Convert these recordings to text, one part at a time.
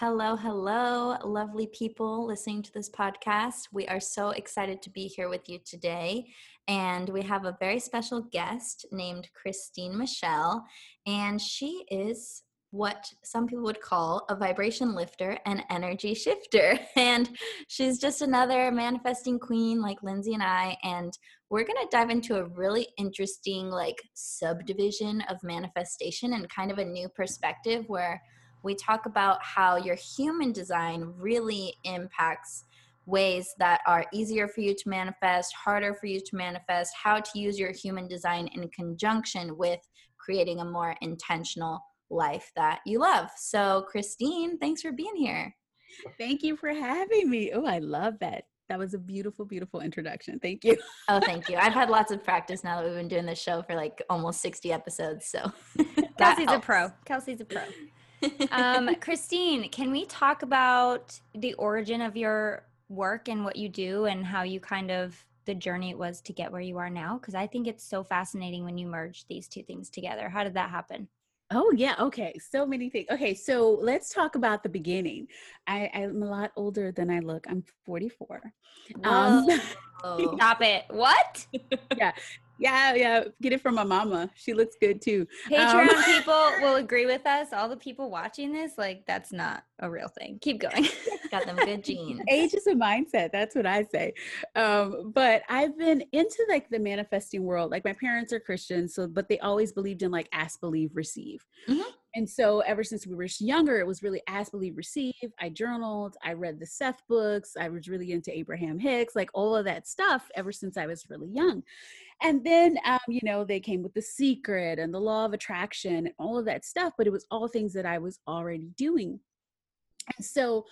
Hello, hello, lovely people listening to this podcast. We are so excited to be here with you today. And we have a very special guest named Christine Michelle. And she is what some people would call a vibration lifter and energy shifter. And she's just another manifesting queen like Lindsay and I. And we're going to dive into a really interesting, like, subdivision of manifestation and kind of a new perspective where we talk about how your human design really impacts ways that are easier for you to manifest, harder for you to manifest, how to use your human design in conjunction with creating a more intentional life that you love. So, Christine, thanks for being here. Thank you for having me. Oh, I love that. That was a beautiful, beautiful introduction. Thank you. oh, thank you. I've had lots of practice now that we've been doing this show for like almost 60 episodes. So, Kelsey's helps. a pro. Kelsey's a pro um, Christine, can we talk about the origin of your work and what you do and how you kind of the journey it was to get where you are now? Because I think it's so fascinating when you merge these two things together. How did that happen? Oh yeah, okay. So many things. Okay, so let's talk about the beginning. I, I'm a lot older than I look. I'm 44. Um, Stop it. What? yeah. Yeah, yeah. Get it from my mama. She looks good too. Patreon um, people will agree with us. All the people watching this, like, that's not a real thing. Keep going. Got them good genes. Age is a mindset. That's what I say. Um, but I've been into like the manifesting world. Like my parents are Christians, so but they always believed in like ask, believe, receive. Mm-hmm. And so ever since we were younger, it was really ask, believe, receive. I journaled, I read the Seth books, I was really into Abraham Hicks, like all of that stuff ever since I was really young. And then, um, you know, they came with the secret and the law of attraction and all of that stuff, but it was all things that I was already doing. And so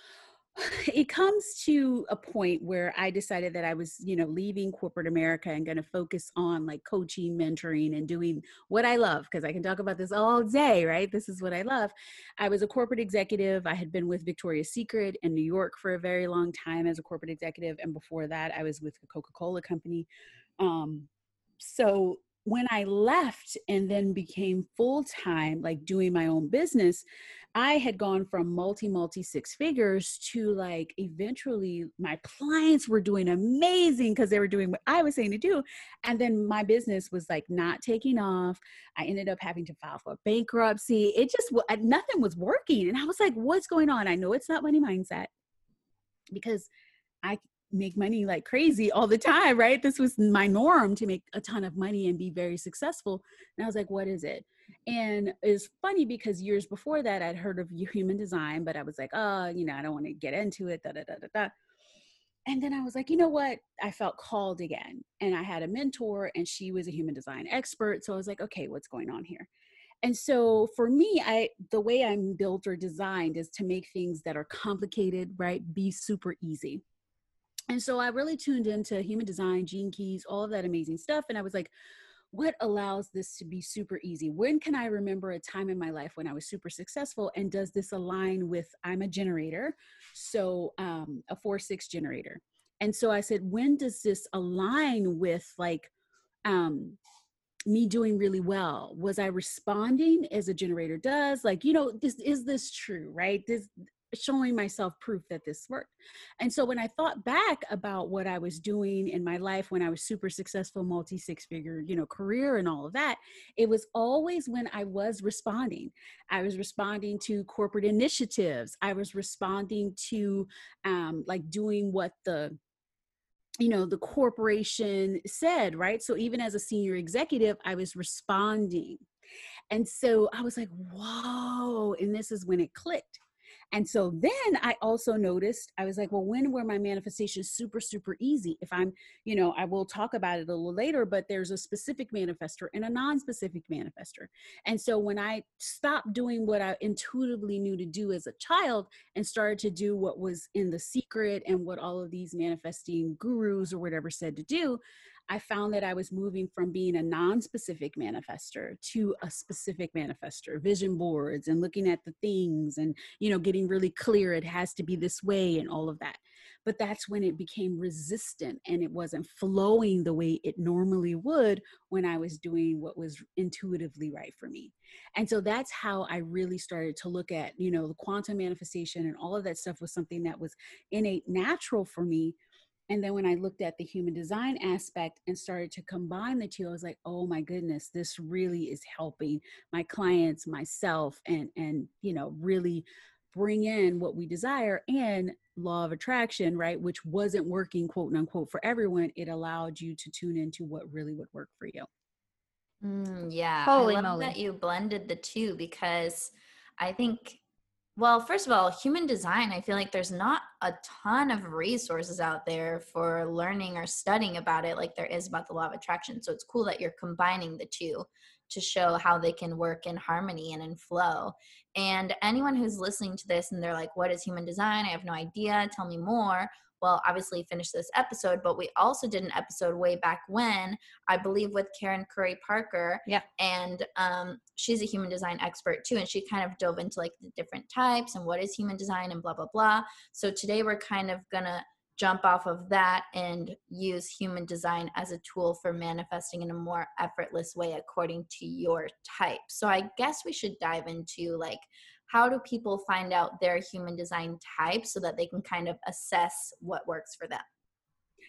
it comes to a point where I decided that I was, you know, leaving corporate America and going to focus on like coaching, mentoring, and doing what I love because I can talk about this all day, right? This is what I love. I was a corporate executive. I had been with Victoria's Secret in New York for a very long time as a corporate executive. And before that, I was with the Coca Cola Company. Um, so when I left and then became full time, like doing my own business, I had gone from multi, multi six figures to like eventually my clients were doing amazing because they were doing what I was saying to do. And then my business was like not taking off. I ended up having to file for bankruptcy. It just, uh, nothing was working. And I was like, what's going on? I know it's not money mindset because I make money like crazy all the time, right? This was my norm to make a ton of money and be very successful. And I was like, what is it? And it's funny because years before that, I'd heard of human design, but I was like, oh, you know, I don't want to get into it. Da, da, da, da, da. And then I was like, you know what? I felt called again. And I had a mentor, and she was a human design expert. So I was like, okay, what's going on here? And so for me, I the way I'm built or designed is to make things that are complicated, right, be super easy. And so I really tuned into human design, gene keys, all of that amazing stuff. And I was like, what allows this to be super easy? When can I remember a time in my life when I was super successful? And does this align with I'm a generator, so um, a four six generator. And so I said, when does this align with like um, me doing really well? Was I responding as a generator does? Like, you know, this is this true, right? This showing myself proof that this worked. And so when I thought back about what I was doing in my life when I was super successful, multi six figure, you know, career and all of that, it was always when I was responding. I was responding to corporate initiatives. I was responding to um, like doing what the you know the corporation said right so even as a senior executive i was responding and so I was like, whoa, and this is when it clicked. And so then I also noticed, I was like, well, when were my manifestations super, super easy? If I'm, you know, I will talk about it a little later, but there's a specific manifester and a non specific manifester. And so when I stopped doing what I intuitively knew to do as a child and started to do what was in the secret and what all of these manifesting gurus or whatever said to do, I found that I was moving from being a non specific manifester to a specific manifester, vision boards and looking at the things and, you know, getting really clear it has to be this way and all of that. But that's when it became resistant and it wasn't flowing the way it normally would when I was doing what was intuitively right for me. And so that's how I really started to look at, you know, the quantum manifestation and all of that stuff was something that was innate natural for me and then when I looked at the human design aspect and started to combine the two, I was like, oh my goodness, this really is helping my clients, myself, and and you know, really bring in what we desire and law of attraction, right? Which wasn't working, quote unquote, for everyone. It allowed you to tune into what really would work for you. Mm, yeah. Holy I love moly. that you blended the two because I think well, first of all, human design, I feel like there's not a ton of resources out there for learning or studying about it like there is about the law of attraction. So it's cool that you're combining the two to show how they can work in harmony and in flow. And anyone who's listening to this and they're like, what is human design? I have no idea. Tell me more well, obviously finish this episode, but we also did an episode way back when, I believe with Karen Curry Parker. Yeah. And um, she's a human design expert too. And she kind of dove into like the different types and what is human design and blah, blah, blah. So today we're kind of going to jump off of that and use human design as a tool for manifesting in a more effortless way according to your type. So I guess we should dive into like how do people find out their human design type so that they can kind of assess what works for them?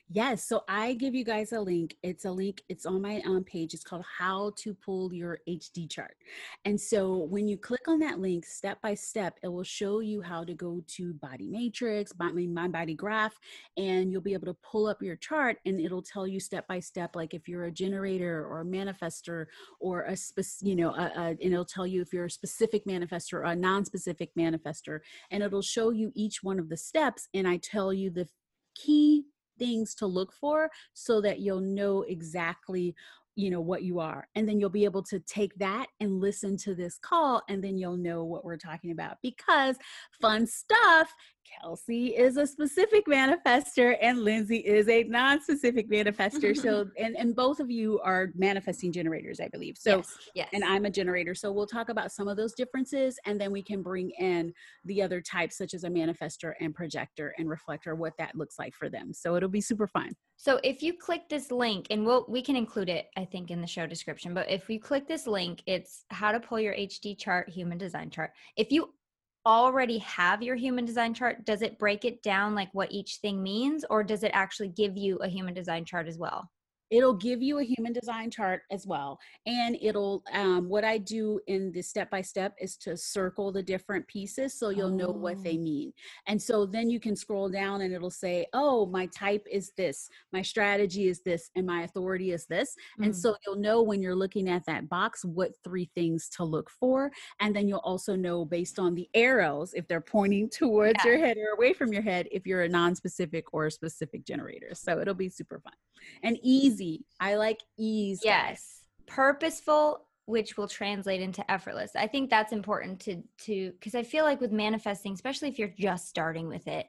Yes. So I give you guys a link. It's a link, it's on my um, page. It's called How to Pull Your HD Chart. And so when you click on that link, step by step, it will show you how to go to Body Matrix, my, Body Graph, and you'll be able to pull up your chart and it'll tell you step by step, like if you're a generator or a manifester or a specific, you know, a, a, and it'll tell you if you're a specific manifester or a non specific manifester. And it'll show you each one of the steps. And I tell you the key things to look for so that you'll know exactly you know what you are and then you'll be able to take that and listen to this call and then you'll know what we're talking about because fun stuff Kelsey is a specific manifester and Lindsay is a non-specific manifester. so and, and both of you are manifesting generators, I believe. So yes, yes. and I'm a generator. So we'll talk about some of those differences and then we can bring in the other types such as a manifester and projector and reflector, what that looks like for them. So it'll be super fun. So if you click this link, and we'll we can include it, I think, in the show description. But if you click this link, it's how to pull your HD chart, human design chart. If you already have your human design chart, does it break it down like what each thing means, or does it actually give you a human design chart as well? It'll give you a human design chart as well and it'll um, what i do in the step by step is to circle the different pieces so you'll oh. know what they oh. mean and so then you can scroll down and it'll say oh my type is this my strategy is this and my authority is this mm. and so you'll know when you're looking at that box what three things to look for and then you'll also know based on the arrows if they're pointing towards yeah. your head or away from your head if you're a non-specific or a specific generator so it'll be super fun and easy. I like ease. Yes. Purposeful which will translate into effortless. I think that's important to to cuz I feel like with manifesting, especially if you're just starting with it,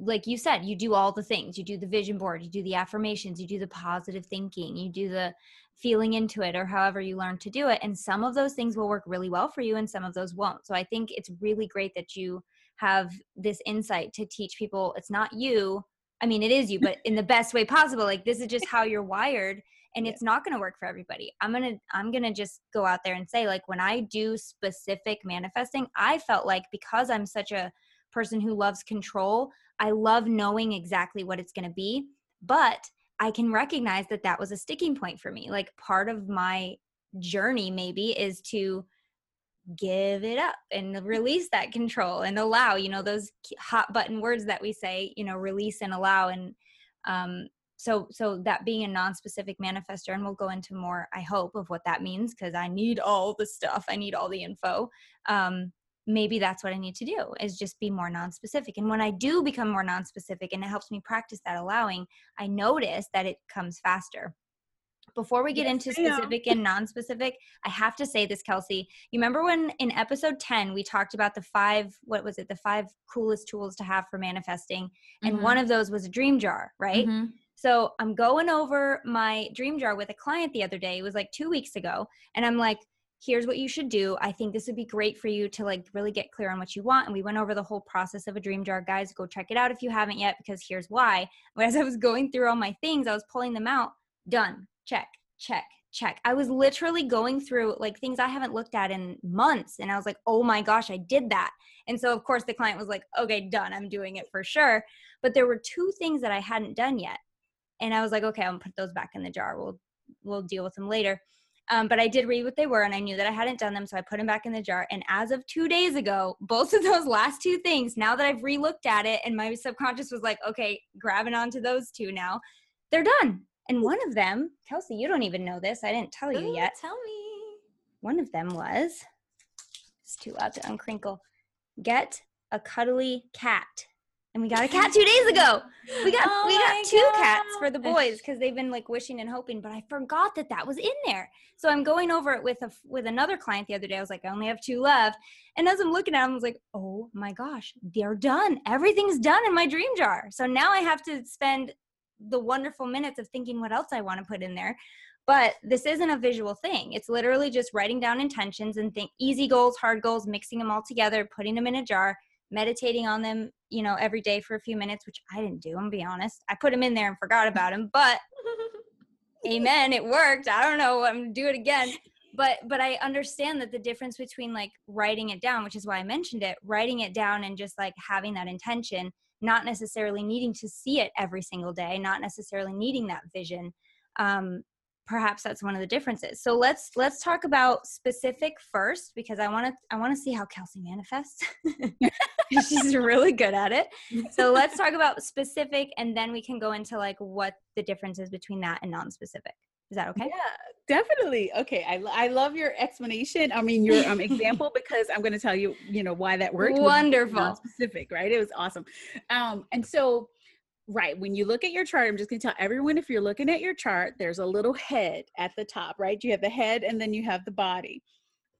like you said, you do all the things. You do the vision board, you do the affirmations, you do the positive thinking, you do the feeling into it or however you learn to do it and some of those things will work really well for you and some of those won't. So I think it's really great that you have this insight to teach people it's not you I mean, it is you, but in the best way possible. Like this is just how you're wired and it's not going to work for everybody. I'm going to I'm going to just go out there and say like when I do specific manifesting, I felt like because I'm such a person who loves control, I love knowing exactly what it's going to be, but I can recognize that that was a sticking point for me. Like part of my journey maybe is to give it up and release that control and allow you know those hot button words that we say you know release and allow and um so so that being a non-specific manifester and we'll go into more i hope of what that means because i need all the stuff i need all the info um maybe that's what I need to do is just be more non-specific. And when I do become more non-specific and it helps me practice that allowing, I notice that it comes faster. Before we get yes, into specific and non-specific, I have to say this, Kelsey. You remember when in episode 10 we talked about the five, what was it, the five coolest tools to have for manifesting? And mm-hmm. one of those was a dream jar, right? Mm-hmm. So I'm going over my dream jar with a client the other day. It was like two weeks ago. And I'm like, here's what you should do. I think this would be great for you to like really get clear on what you want. And we went over the whole process of a dream jar. Guys, go check it out if you haven't yet, because here's why. As I was going through all my things, I was pulling them out. Done. Check, check, check. I was literally going through like things I haven't looked at in months. And I was like, oh my gosh, I did that. And so, of course, the client was like, okay, done. I'm doing it for sure. But there were two things that I hadn't done yet. And I was like, okay, I'm gonna put those back in the jar. We'll we'll deal with them later. Um, but I did read what they were and I knew that I hadn't done them. So I put them back in the jar. And as of two days ago, both of those last two things, now that I've relooked at it and my subconscious was like, okay, grabbing onto those two now, they're done. And one of them, Kelsey, you don't even know this. I didn't tell you Ooh, yet. Tell me. One of them was, it's too loud to uncrinkle, get a cuddly cat and we got a cat two days ago. We got oh we got two God. cats for the boys because they've been like wishing and hoping, but I forgot that that was in there. So I'm going over it with a with another client the other day. I was like, I only have two left, and as I'm looking at them, I was like, oh my gosh, they're done. Everything's done in my dream jar. So now I have to spend the wonderful minutes of thinking what else I want to put in there. But this isn't a visual thing. It's literally just writing down intentions and think easy goals, hard goals, mixing them all together, putting them in a jar, meditating on them, you know, every day for a few minutes, which I didn't do, I'm gonna be honest. I put them in there and forgot about them, but amen, it worked. I don't know, I'm gonna do it again. But but I understand that the difference between like writing it down, which is why I mentioned it, writing it down and just like having that intention, not necessarily needing to see it every single day, not necessarily needing that vision. Um, perhaps that's one of the differences. So let's let's talk about specific first because i want to i want to see how kelsey manifests. She's really good at it. So let's talk about specific and then we can go into like what the difference is between that and non-specific is that okay yeah definitely okay i, I love your explanation i mean your um, example because i'm going to tell you you know why that worked wonderful specific right it was awesome um and so Right. When you look at your chart, I'm just going to tell everyone if you're looking at your chart, there's a little head at the top, right? You have the head and then you have the body.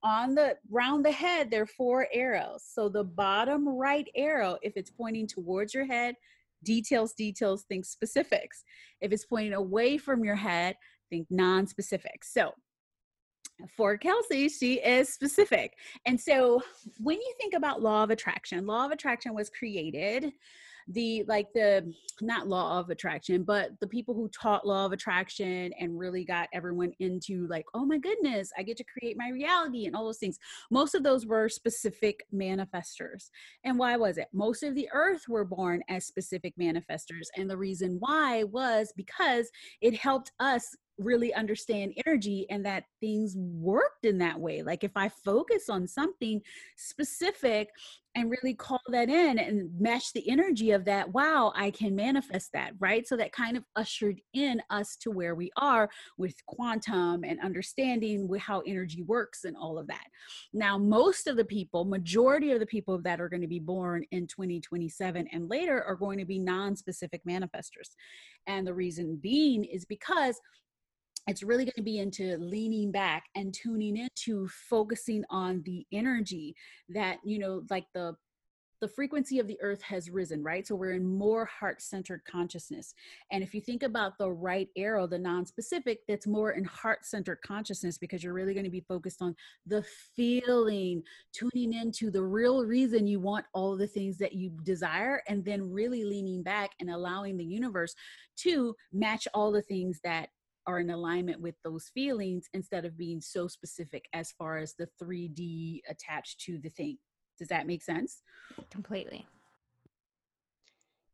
On the round the head, there are four arrows. So the bottom right arrow, if it's pointing towards your head, details, details, think specifics. If it's pointing away from your head, think non specific. So for Kelsey, she is specific. And so when you think about law of attraction, law of attraction was created the like the not law of attraction but the people who taught law of attraction and really got everyone into like oh my goodness i get to create my reality and all those things most of those were specific manifestors and why was it most of the earth were born as specific manifestors and the reason why was because it helped us really understand energy and that things worked in that way. Like if I focus on something specific and really call that in and match the energy of that, wow, I can manifest that, right? So that kind of ushered in us to where we are with quantum and understanding how energy works and all of that. Now, most of the people, majority of the people that are going to be born in 2027 and later are going to be non-specific manifestors. And the reason being is because it's really going to be into leaning back and tuning into focusing on the energy that you know like the the frequency of the earth has risen right? So we're in more heart-centered consciousness. And if you think about the right arrow the non-specific that's more in heart-centered consciousness because you're really going to be focused on the feeling tuning into the real reason you want all the things that you desire and then really leaning back and allowing the universe to match all the things that are in alignment with those feelings instead of being so specific as far as the 3D attached to the thing. Does that make sense? Completely.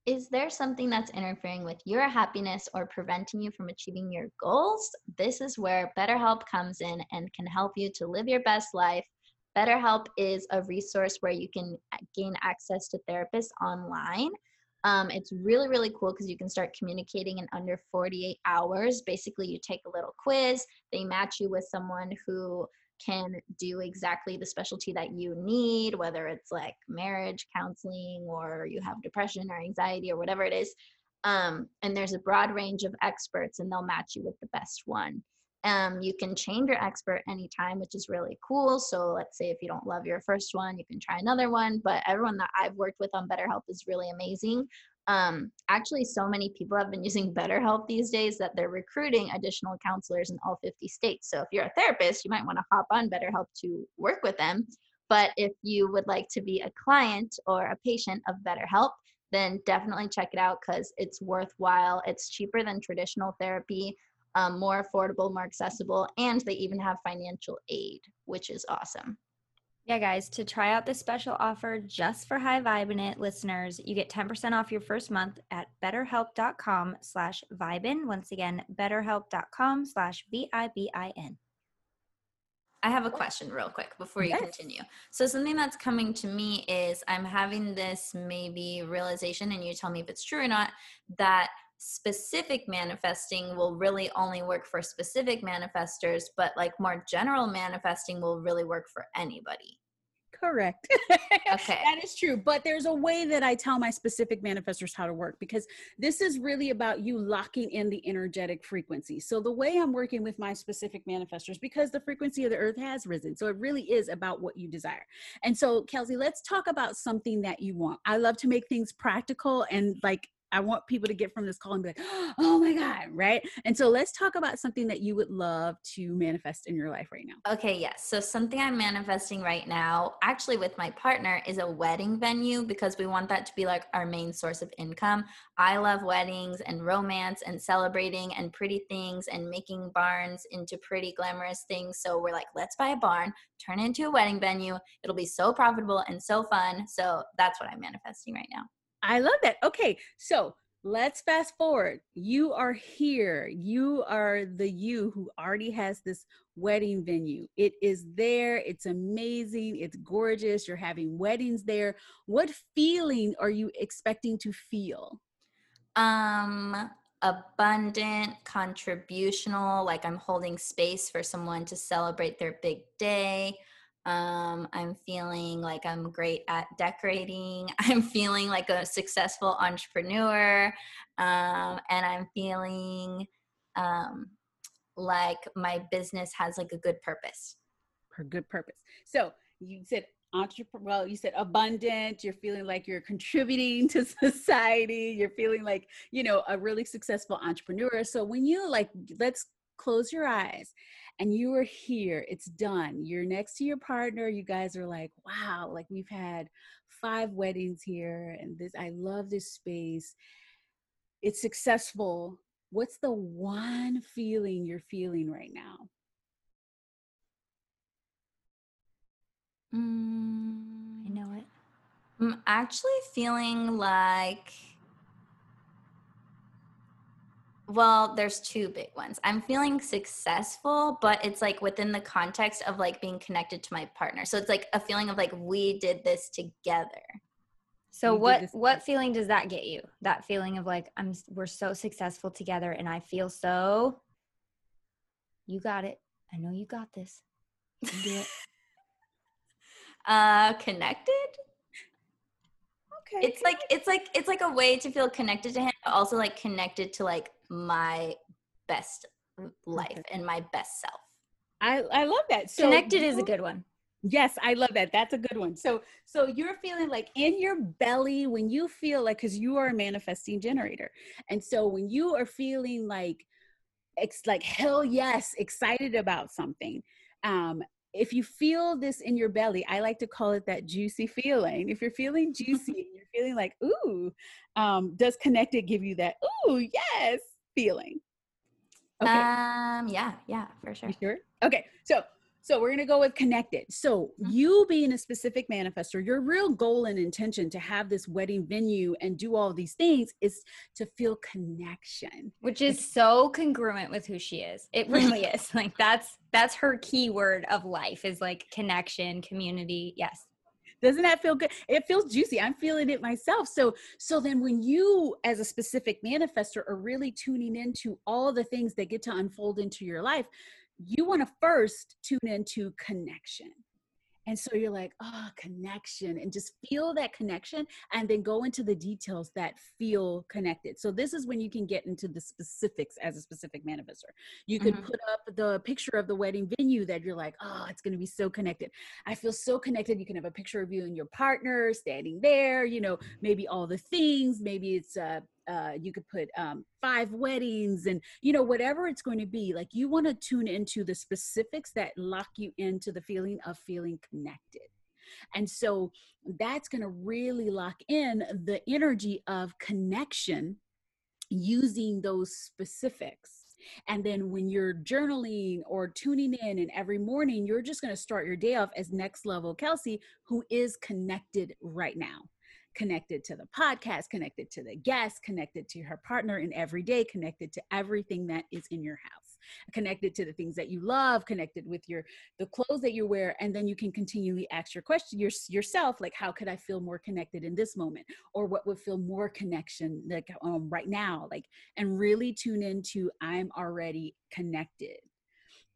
Is there something that's interfering with your happiness or preventing you from achieving your goals? This is where BetterHelp comes in and can help you to live your best life. BetterHelp is a resource where you can uh, gain access to therapists online um, it's really, really cool because you can start communicating in under 48 hours. Basically, you take a little quiz, they match you with someone who can do exactly the specialty that you need, whether it's like marriage counseling or you have depression or anxiety or whatever it is. Um, and there's a broad range of experts, and they'll match you with the best one. Um, you can change your expert anytime, which is really cool. So let's say if you don't love your first one, you can try another one. But everyone that I've worked with on BetterHelp is really amazing. Um, actually, so many people have been using BetterHelp these days that they're recruiting additional counselors in all 50 states. So if you're a therapist, you might want to hop on BetterHelp to work with them. But if you would like to be a client or a patient of BetterHelp, then definitely check it out because it's worthwhile. It's cheaper than traditional therapy um, more affordable, more accessible, and they even have financial aid, which is awesome. Yeah, guys, to try out this special offer just for High Vibin' listeners, you get 10% off your first month at betterhelp.com slash vibin. Once again, betterhelp.com slash V-I-B-I-N. I have a question real quick before you yes. continue. So something that's coming to me is I'm having this maybe realization, and you tell me if it's true or not, that – specific manifesting will really only work for specific manifestors, but like more general manifesting will really work for anybody. Correct. Okay. that is true. But there's a way that I tell my specific manifestors how to work because this is really about you locking in the energetic frequency. So the way I'm working with my specific manifestors, because the frequency of the earth has risen. So it really is about what you desire. And so, Kelsey, let's talk about something that you want. I love to make things practical and like I want people to get from this call and be like, oh my God, right? And so let's talk about something that you would love to manifest in your life right now. Okay, yes. So something I'm manifesting right now, actually with my partner, is a wedding venue because we want that to be like our main source of income. I love weddings and romance and celebrating and pretty things and making barns into pretty glamorous things. So we're like, let's buy a barn, turn it into a wedding venue. It'll be so profitable and so fun. So that's what I'm manifesting right now. I love that. Okay, so let's fast forward. You are here. You are the you who already has this wedding venue. It is there. It's amazing. It's gorgeous. You're having weddings there. What feeling are you expecting to feel? Um abundant, contributional, like I'm holding space for someone to celebrate their big day. Um, I'm feeling like I'm great at decorating. I'm feeling like a successful entrepreneur. Um, and I'm feeling um, like my business has like a good purpose. For good purpose. So you said entrepreneur well you said abundant you're feeling like you're contributing to society you're feeling like you know a really successful entrepreneur so when you like let's close your eyes and you are here it's done you're next to your partner you guys are like wow like we've had five weddings here and this i love this space. It's successful what's the one feeling you're feeling right now? Mm, i know it i'm actually feeling like well, there's two big ones. I'm feeling successful, but it's like within the context of like being connected to my partner. So it's like a feeling of like we did this together. So what what feeling does that get you? That feeling of like I'm we're so successful together and I feel so you got it. I know you got this. You do it. uh connected? Okay. It's like it's like it's like a way to feel connected to him, but also like connected to like my best life and my best self. I, I love that. So Connected you, is a good one. Yes, I love that. That's a good one. So so you're feeling like in your belly when you feel like cuz you are a manifesting generator. And so when you are feeling like it's like hell yes, excited about something. Um if you feel this in your belly, I like to call it that juicy feeling. If you're feeling juicy, you're feeling like, ooh, um, does connected give you that, ooh, yes, feeling? Okay. Um, yeah, yeah, for sure. You sure? Okay. So so we're gonna go with connected. So mm-hmm. you being a specific manifestor, your real goal and intention to have this wedding venue and do all these things is to feel connection. Which is so congruent with who she is. It really is. Like that's that's her key word of life is like connection, community. Yes doesn't that feel good? It feels juicy. I'm feeling it myself. So so then when you as a specific manifestor are really tuning into all the things that get to unfold into your life you want to first tune into connection. And so you're like, oh, connection, and just feel that connection and then go into the details that feel connected. So, this is when you can get into the specifics as a specific manifestor. You can mm-hmm. put up the picture of the wedding venue that you're like, oh, it's going to be so connected. I feel so connected. You can have a picture of you and your partner standing there, you know, maybe all the things, maybe it's uh, uh, you could put um, five weddings and you know whatever it's going to be like you want to tune into the specifics that lock you into the feeling of feeling connected. And so that's going to really lock in the energy of connection using those specifics. And then when you're journaling or tuning in and every morning, you're just going to start your day off as next level Kelsey, who is connected right now connected to the podcast, connected to the guest, connected to her partner in every day, connected to everything that is in your house, connected to the things that you love, connected with your the clothes that you wear, and then you can continually ask your question your, yourself, like how could I feel more connected in this moment, or what would feel more connection like um, right now, like and really tune into I'm already connected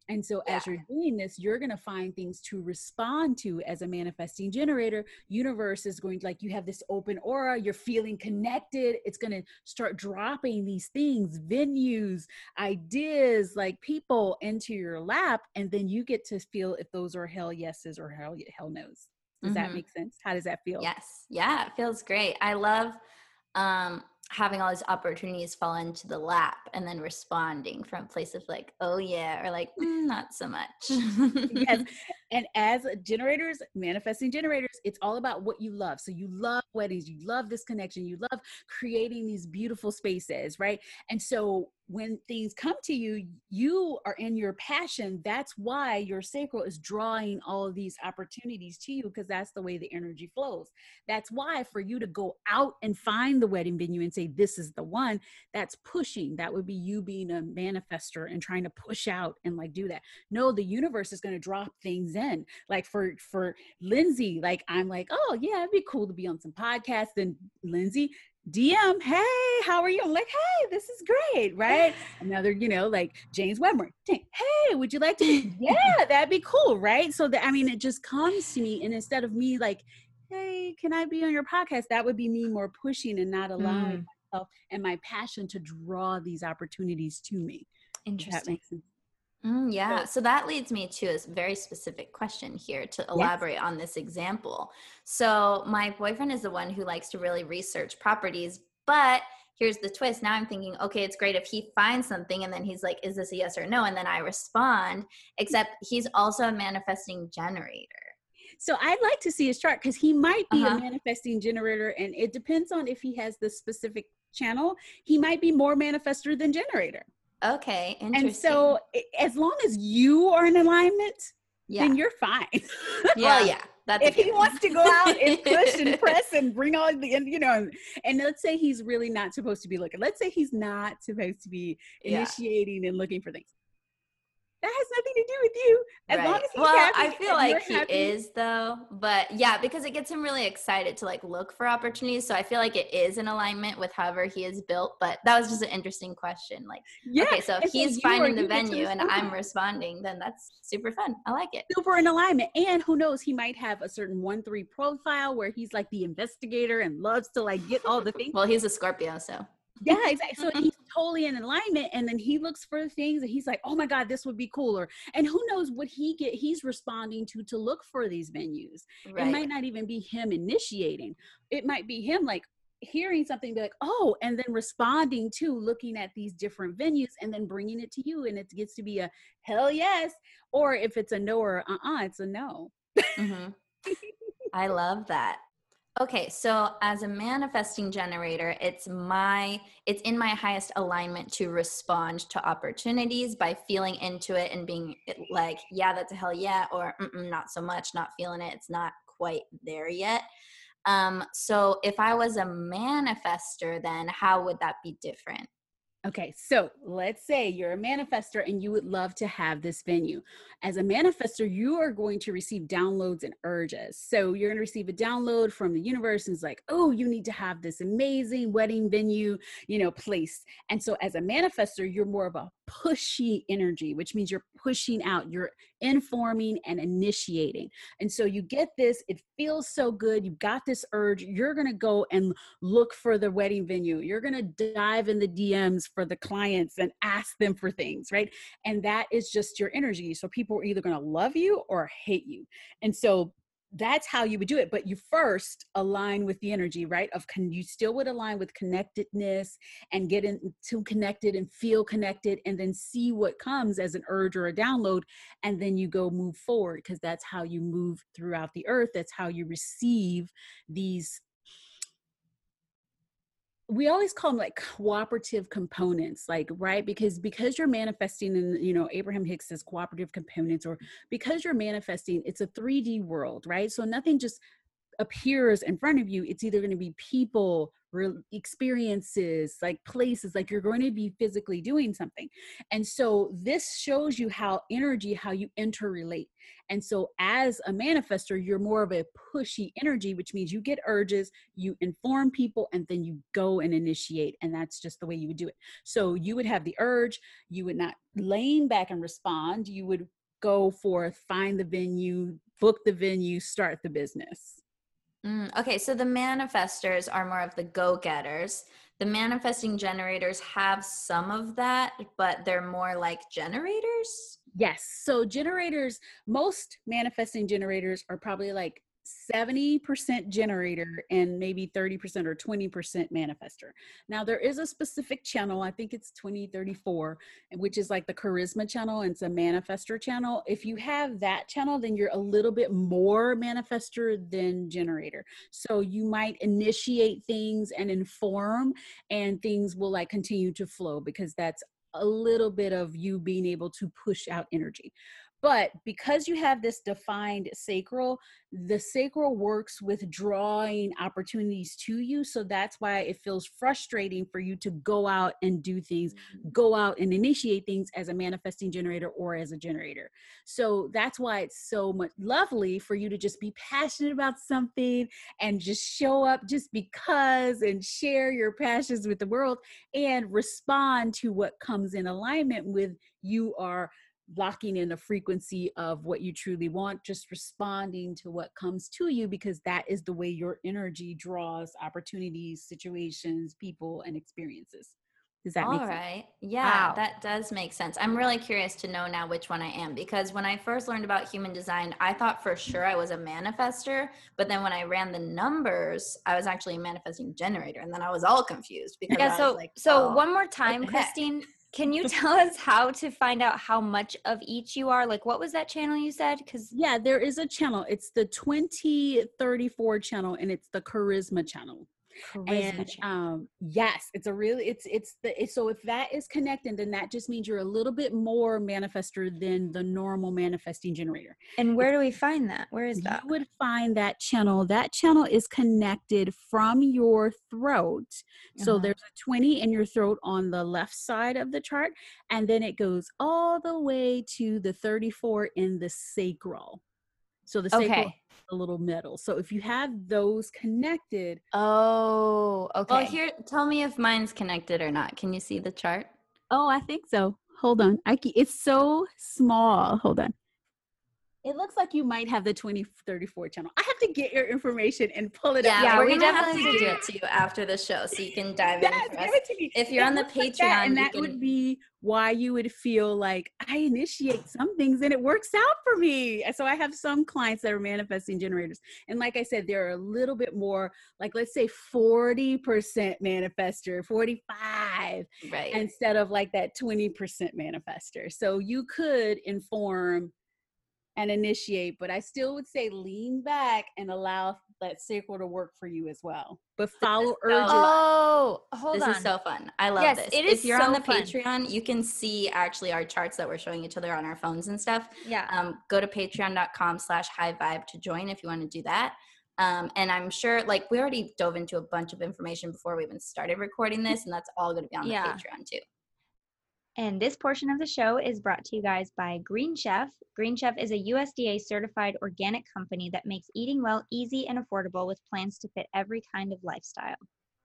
and so, yeah. as you're doing this, you're going to find things to respond to as a manifesting generator. Universe is going to, like, you have this open aura, you're feeling connected. It's going to start dropping these things, venues, ideas, like people into your lap. And then you get to feel if those are hell yeses or hell, hell no's. Does mm-hmm. that make sense? How does that feel? Yes. Yeah, it feels great. I love um having all these opportunities fall into the lap and then responding from a place of like oh yeah or like mm, not so much. Yes and as generators manifesting generators it's all about what you love so you love weddings you love this connection you love creating these beautiful spaces right and so when things come to you, you are in your passion. That's why your sacral is drawing all these opportunities to you because that's the way the energy flows. That's why for you to go out and find the wedding venue and say, This is the one, that's pushing. That would be you being a manifester and trying to push out and like do that. No, the universe is going to drop things in. Like for for Lindsay, like I'm like, oh yeah, it'd be cool to be on some podcasts. And Lindsay, DM, hey, how are you? I'm like, hey, this is great, right? Another, you know, like James Webber, hey, would you like to? yeah, that'd be cool, right? So that I mean, it just comes to me, and instead of me like, hey, can I be on your podcast? That would be me more pushing and not allowing mm. myself and my passion to draw these opportunities to me. Interesting. Mm, yeah. So that leads me to a very specific question here to elaborate yes. on this example. So my boyfriend is the one who likes to really research properties, but here's the twist. Now I'm thinking, okay, it's great if he finds something and then he's like, is this a yes or no? And then I respond, except he's also a manifesting generator. So I'd like to see his chart because he might be uh-huh. a manifesting generator, and it depends on if he has the specific channel. He might be more manifester than generator. Okay, interesting. And so, as long as you are in alignment, yeah. then you're fine. yeah, well, yeah. That's if he wants to go out and push and press and bring all the, and, you know, and let's say he's really not supposed to be looking. Let's say he's not supposed to be initiating yeah. and looking for things that has nothing to do with you. As right. long as he's well, happy, I feel like he happy. is though, but yeah, because it gets him really excited to like look for opportunities. So I feel like it is in alignment with however he is built. But that was just an interesting question. Like, yeah. okay, so if he's finding the venue and I'm responding, then that's super fun. I like it. Super in alignment. And who knows, he might have a certain one three profile where he's like the investigator and loves to like get all the things. well, he's a Scorpio, so yeah, exactly. So he's totally in alignment, and then he looks for things, and he's like, "Oh my God, this would be cooler." And who knows what he get? He's responding to to look for these venues. Right. It might not even be him initiating. It might be him like hearing something, be like, "Oh," and then responding to looking at these different venues, and then bringing it to you, and it gets to be a hell yes, or if it's a no or uh uh-uh, it's a no. Mm-hmm. I love that. Okay, so as a manifesting generator, it's my it's in my highest alignment to respond to opportunities by feeling into it and being like, yeah, that's a hell yeah, or not so much, not feeling it. It's not quite there yet. Um, so if I was a manifester, then how would that be different? Okay, so let's say you're a manifester and you would love to have this venue. As a manifester, you are going to receive downloads and urges. So you're going to receive a download from the universe and it's like, oh, you need to have this amazing wedding venue, you know, place. And so as a manifester, you're more of a pushy energy, which means you're pushing out, you're informing and initiating. And so you get this, it feels so good. You've got this urge. You're going to go and look for the wedding venue. You're going to dive in the DMs for the clients and ask them for things, right? And that is just your energy. So people are either going to love you or hate you. And so that's how you would do it but you first align with the energy right of can you still would align with connectedness and get into connected and feel connected and then see what comes as an urge or a download and then you go move forward because that's how you move throughout the earth that's how you receive these we always call them like cooperative components like right? Because because you're manifesting in you know abraham hicks says cooperative components or because you're manifesting it's a 3d world right? So nothing just appears in front of you it's either going to be people experiences like places like you're going to be physically doing something. And so this shows you how energy how you interrelate. And so as a manifester you're more of a pushy energy which means you get urges you inform people and then you go and initiate and that's just the way you would do it. So you would have the urge you would not lean back and respond you would go forth find the venue book the venue start the business Mm, okay, so the manifestors are more of the go getters. The manifesting generators have some of that, but they're more like generators. Yes. So, generators, most manifesting generators are probably like 70% generator and maybe 30% or 20% manifester. Now, there is a specific channel, I think it's 2034, which is like the charisma channel, and it's a manifester channel. If you have that channel, then you're a little bit more manifester than generator. So you might initiate things and inform, and things will like continue to flow because that's a little bit of you being able to push out energy. But because you have this defined sacral, the sacral works with drawing opportunities to you. So that's why it feels frustrating for you to go out and do things, mm-hmm. go out and initiate things as a manifesting generator or as a generator. So that's why it's so much lovely for you to just be passionate about something and just show up just because and share your passions with the world and respond to what comes in alignment with you are locking in a frequency of what you truly want, just responding to what comes to you because that is the way your energy draws opportunities, situations, people, and experiences. Does that All make sense? right. Yeah, wow. that does make sense. I'm really curious to know now which one I am because when I first learned about human design, I thought for sure I was a manifester. But then when I ran the numbers, I was actually a manifesting generator. And then I was all confused because yeah, so, like, so oh, one more time, Christine, can you tell us how to find out how much of each you are? Like, what was that channel you said? Because yeah, there is a channel. It's the 2034 channel, and it's the Charisma channel. Charisma and um, yes, it's a really it's it's the it's, so if that is connected, then that just means you're a little bit more manifester than the normal manifesting generator. And where do we find that? Where is that? You would find that channel. That channel is connected from your throat. So uh-huh. there's a 20 in your throat on the left side of the chart, and then it goes all the way to the 34 in the sacral. So the sacral okay a little metal. So if you have those connected. Oh, okay. Well, here, tell me if mine's connected or not. Can you see the chart? Oh, I think so. Hold on. I, it's so small. Hold on. It looks like you might have the 2034 channel. I have to get your information and pull it yeah, up. Yeah, we're, we definitely have to do it to you after the show so you can dive yes, in. Give it to me. If you're it on the Patreon, like that, and that can... would be why you would feel like I initiate some things and it works out for me. So I have some clients that are manifesting generators. And like I said, they're a little bit more like let's say 40% manifester, 45 right. instead of like that 20% manifester. So you could inform and initiate, but I still would say lean back and allow that sacral to work for you as well. But follow urges. Oh, hold this on. This is so fun. I love yes, this. It is if you're so on the fun. Patreon, you can see actually our charts that we're showing each other on our phones and stuff. Yeah. Um, go to patreon.com slash high vibe to join if you want to do that. Um, and I'm sure, like, we already dove into a bunch of information before we even started recording this, and that's all going to be on the yeah. Patreon too. And this portion of the show is brought to you guys by Green Chef. Green Chef is a USDA certified organic company that makes eating well easy and affordable with plans to fit every kind of lifestyle.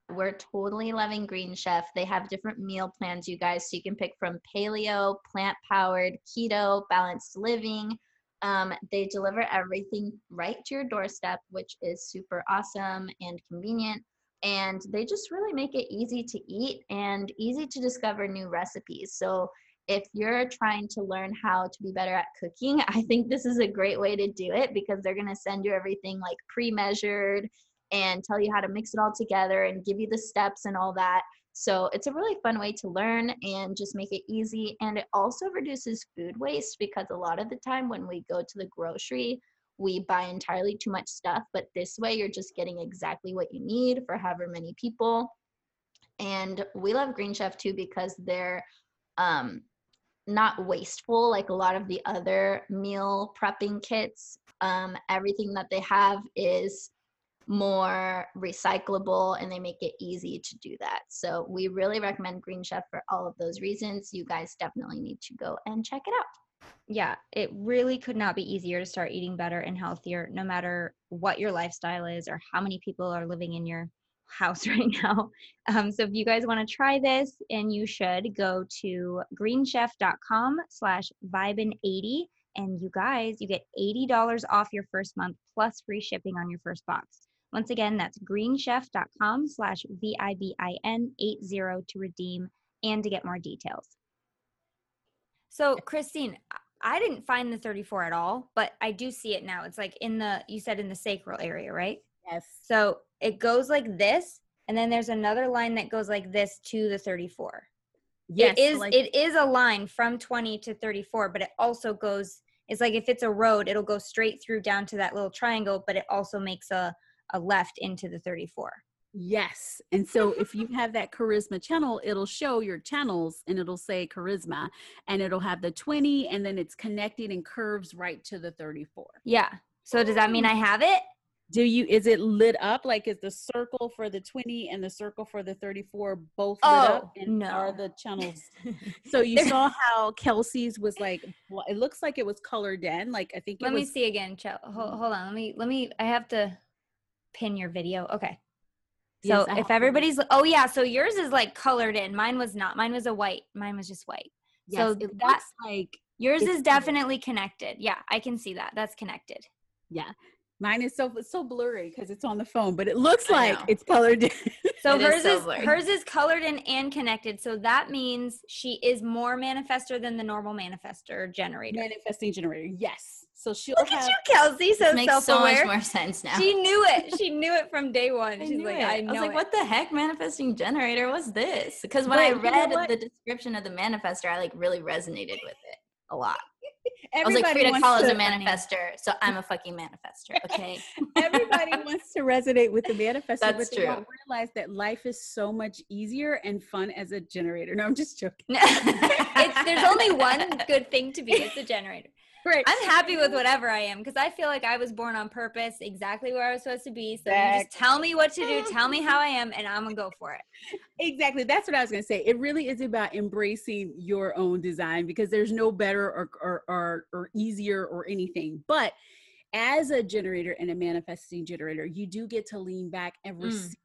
we're totally loving Green Chef. They have different meal plans, you guys. So you can pick from paleo, plant powered, keto, balanced living. Um, they deliver everything right to your doorstep, which is super awesome and convenient. And they just really make it easy to eat and easy to discover new recipes. So if you're trying to learn how to be better at cooking, I think this is a great way to do it because they're going to send you everything like pre measured and tell you how to mix it all together and give you the steps and all that. So it's a really fun way to learn and just make it easy. And it also reduces food waste because a lot of the time when we go to the grocery, we buy entirely too much stuff. But this way, you're just getting exactly what you need for however many people. And we love Green Chef too because they're um, not wasteful like a lot of the other meal prepping kits. Um, everything that they have is more recyclable and they make it easy to do that. So we really recommend Green Chef for all of those reasons. You guys definitely need to go and check it out. Yeah, it really could not be easier to start eating better and healthier no matter what your lifestyle is or how many people are living in your house right now. Um, so if you guys want to try this, and you should go to greenchef.com slash vibin80 and you guys, you get $80 off your first month plus free shipping on your first box. Once again, that's greenchef.com slash V-I-B-I-N-80 to redeem and to get more details. So Christine, I didn't find the 34 at all, but I do see it now. It's like in the, you said in the sacral area, right? Yes. So it goes like this, and then there's another line that goes like this to the 34. Yes, it is like- it is a line from 20 to 34, but it also goes it's like if it's a road, it'll go straight through down to that little triangle, but it also makes a a left into the 34. Yes. And so if you have that charisma channel, it'll show your channels and it'll say charisma and it'll have the 20 and then it's connected and curves right to the 34. Yeah. So does that mean I have it? Do you is it lit up like is the circle for the 20 and the circle for the 34 both oh, lit up oh, and no. are the channels so you saw how Kelsey's was like well, it looks like it was colored in like I think Let was, me see again. Hold, mm-hmm. hold on. Let me let me I have to pin your video. Okay. So yes, if everybody's oh yeah, so yours is like colored in. Mine was not. Mine was a white. Mine was just white. Yes, so that's like yours is definitely connected. Yeah, I can see that. That's connected. Yeah. Mine is so so blurry because it's on the phone, but it looks like it's colored in. So it hers is, so is hers is colored in and connected. So that means she is more manifester than the normal manifester generator. Manifesting generator, yes. So she'll look have, at you, Kelsey. So makes so much more sense now. She knew it. She knew it from day one. I She's like, it. I know. I was like, it. what the heck, manifesting generator? What's this? Because when but I read the description of the manifester, I like really resonated with it a lot. I was like, Frida Kahlo is a manifester, so I'm a fucking manifester. Okay. Everybody wants to resonate with the manifester, That's but true. they don't realize that life is so much easier and fun as a generator. No, I'm just joking. there's only one good thing to be. It's a generator. Right. I'm happy with whatever I am because I feel like I was born on purpose, exactly where I was supposed to be. So you just tell me what to do, tell me how I am, and I'm gonna go for it. Exactly. That's what I was gonna say. It really is about embracing your own design because there's no better or or or, or easier or anything. But as a generator and a manifesting generator, you do get to lean back and mm. receive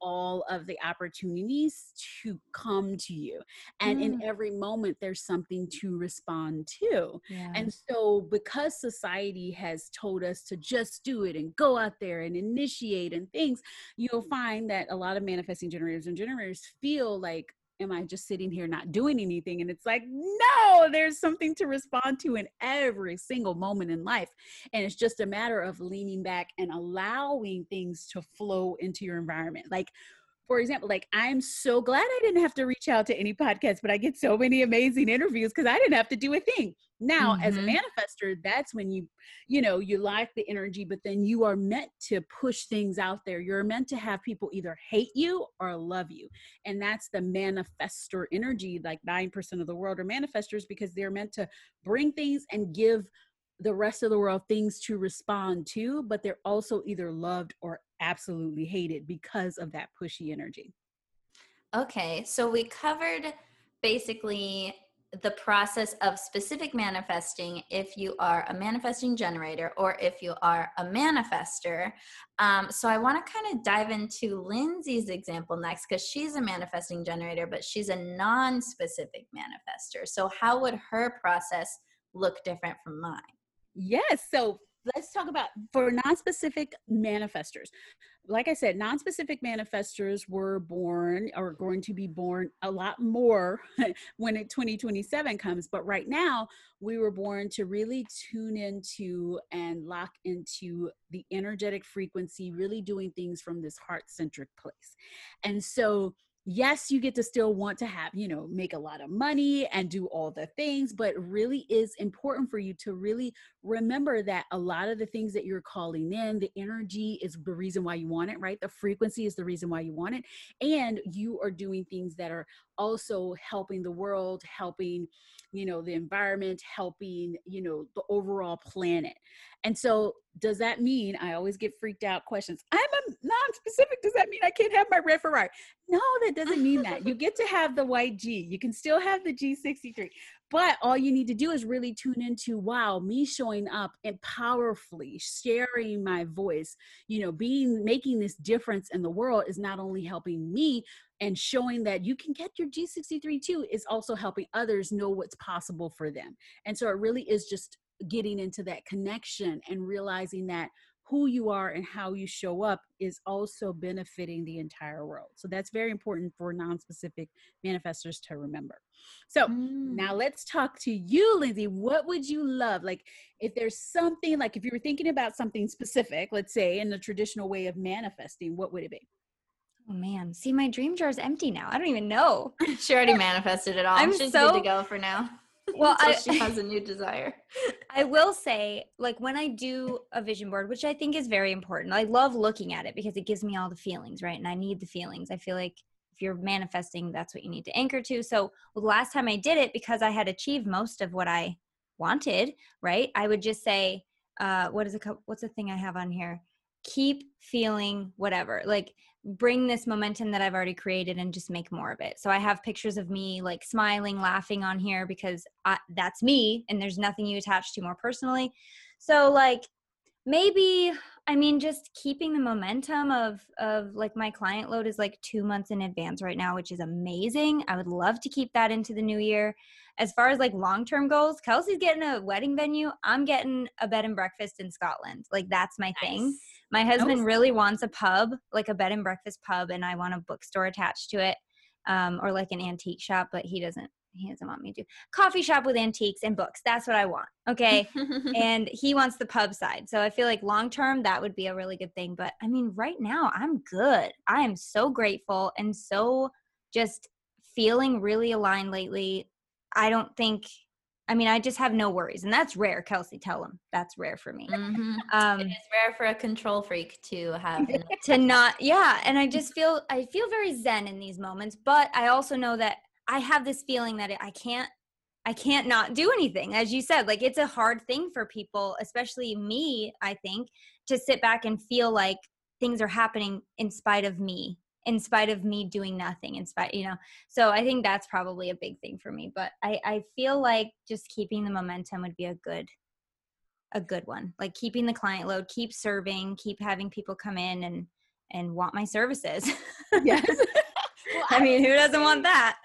all of the opportunities to come to you. And mm. in every moment, there's something to respond to. And so, because society has told us to just do it and go out there and initiate and things, you'll find that a lot of manifesting generators and generators feel like, am I just sitting here not doing anything? And it's like, no, there's something to respond to in every single moment in life. And it's just a matter of leaning back and allowing things to flow into your environment. Like, for example, like I'm so glad I didn't have to reach out to any podcasts, but I get so many amazing interviews because I didn't have to do a thing. Now, mm-hmm. as a mm-hmm. manifester, that's when you, you know, you like the energy, but then you are meant to push things out there. You're meant to have people either hate you or love you. And that's the manifestor energy. Like 9% of the world are manifestors because they're meant to bring things and give the rest of the world things to respond to, but they're also either loved or absolutely hated because of that pushy energy. Okay, so we covered basically the process of specific manifesting if you are a manifesting generator or if you are a manifester. Um, so I want to kind of dive into Lindsay's example next because she's a manifesting generator, but she's a non specific manifester. So, how would her process look different from mine? Yes. So, let's talk about for non-specific manifestors like i said non-specific manifestors were born or going to be born a lot more when it 2027 comes but right now we were born to really tune into and lock into the energetic frequency really doing things from this heart-centric place and so yes, you get to still want to have, you know, make a lot of money and do all the things, but really is important for you to really remember that a lot of the things that you're calling in, the energy is the reason why you want it, right? The frequency is the reason why you want it. And you are doing things that are also helping the world, helping, you know, the environment, helping, you know, the overall planet. And so, does that mean I always get freaked out questions? I'm a non specific. Does that mean I can't have my red Ferrari? No, that doesn't mean that. You get to have the white G. You can still have the G63. But all you need to do is really tune into wow, me showing up and powerfully sharing my voice, you know, being making this difference in the world is not only helping me and showing that you can get your G63 too, is also helping others know what's possible for them. And so it really is just getting into that connection and realizing that who you are and how you show up is also benefiting the entire world. So that's very important for non-specific manifestors to remember. So mm. now let's talk to you, Lindsay. What would you love? Like if there's something like if you were thinking about something specific, let's say in the traditional way of manifesting, what would it be? Oh man, see my dream jar is empty now. I don't even know. she already manifested it all. I'm She's so, good to go for now. Well I, she has a new desire. I will say like when i do a vision board which i think is very important i love looking at it because it gives me all the feelings right? And i need the feelings. I feel like if you're manifesting that's what you need to anchor to. So well, the last time i did it because i had achieved most of what i wanted right? I would just say uh what is it what's the thing i have on here? Keep feeling whatever. Like bring this momentum that I've already created and just make more of it. So I have pictures of me like smiling, laughing on here because I, that's me and there's nothing you attach to more personally. So like maybe I mean just keeping the momentum of of like my client load is like 2 months in advance right now, which is amazing. I would love to keep that into the new year. As far as like long-term goals, Kelsey's getting a wedding venue. I'm getting a bed and breakfast in Scotland. Like that's my nice. thing. My husband really wants a pub, like a bed and breakfast pub, and I want a bookstore attached to it, um, or like an antique shop, but he doesn't. He doesn't want me to. Coffee shop with antiques and books. That's what I want. Okay. and he wants the pub side. So I feel like long term, that would be a really good thing. But I mean, right now, I'm good. I am so grateful and so just feeling really aligned lately. I don't think I mean, I just have no worries, and that's rare. Kelsey, tell him that's rare for me. Mm-hmm. Um, it is rare for a control freak to have to not, yeah. And I just feel I feel very zen in these moments, but I also know that I have this feeling that I can't, I can't not do anything. As you said, like it's a hard thing for people, especially me. I think to sit back and feel like things are happening in spite of me in spite of me doing nothing in spite you know? So i think that's probably a big thing for me but i i feel like just keeping the momentum would be a good a good one. Like keeping the client load keep serving keep having people come in and and want my services. Yes. Well, I, I mean who doesn't want that?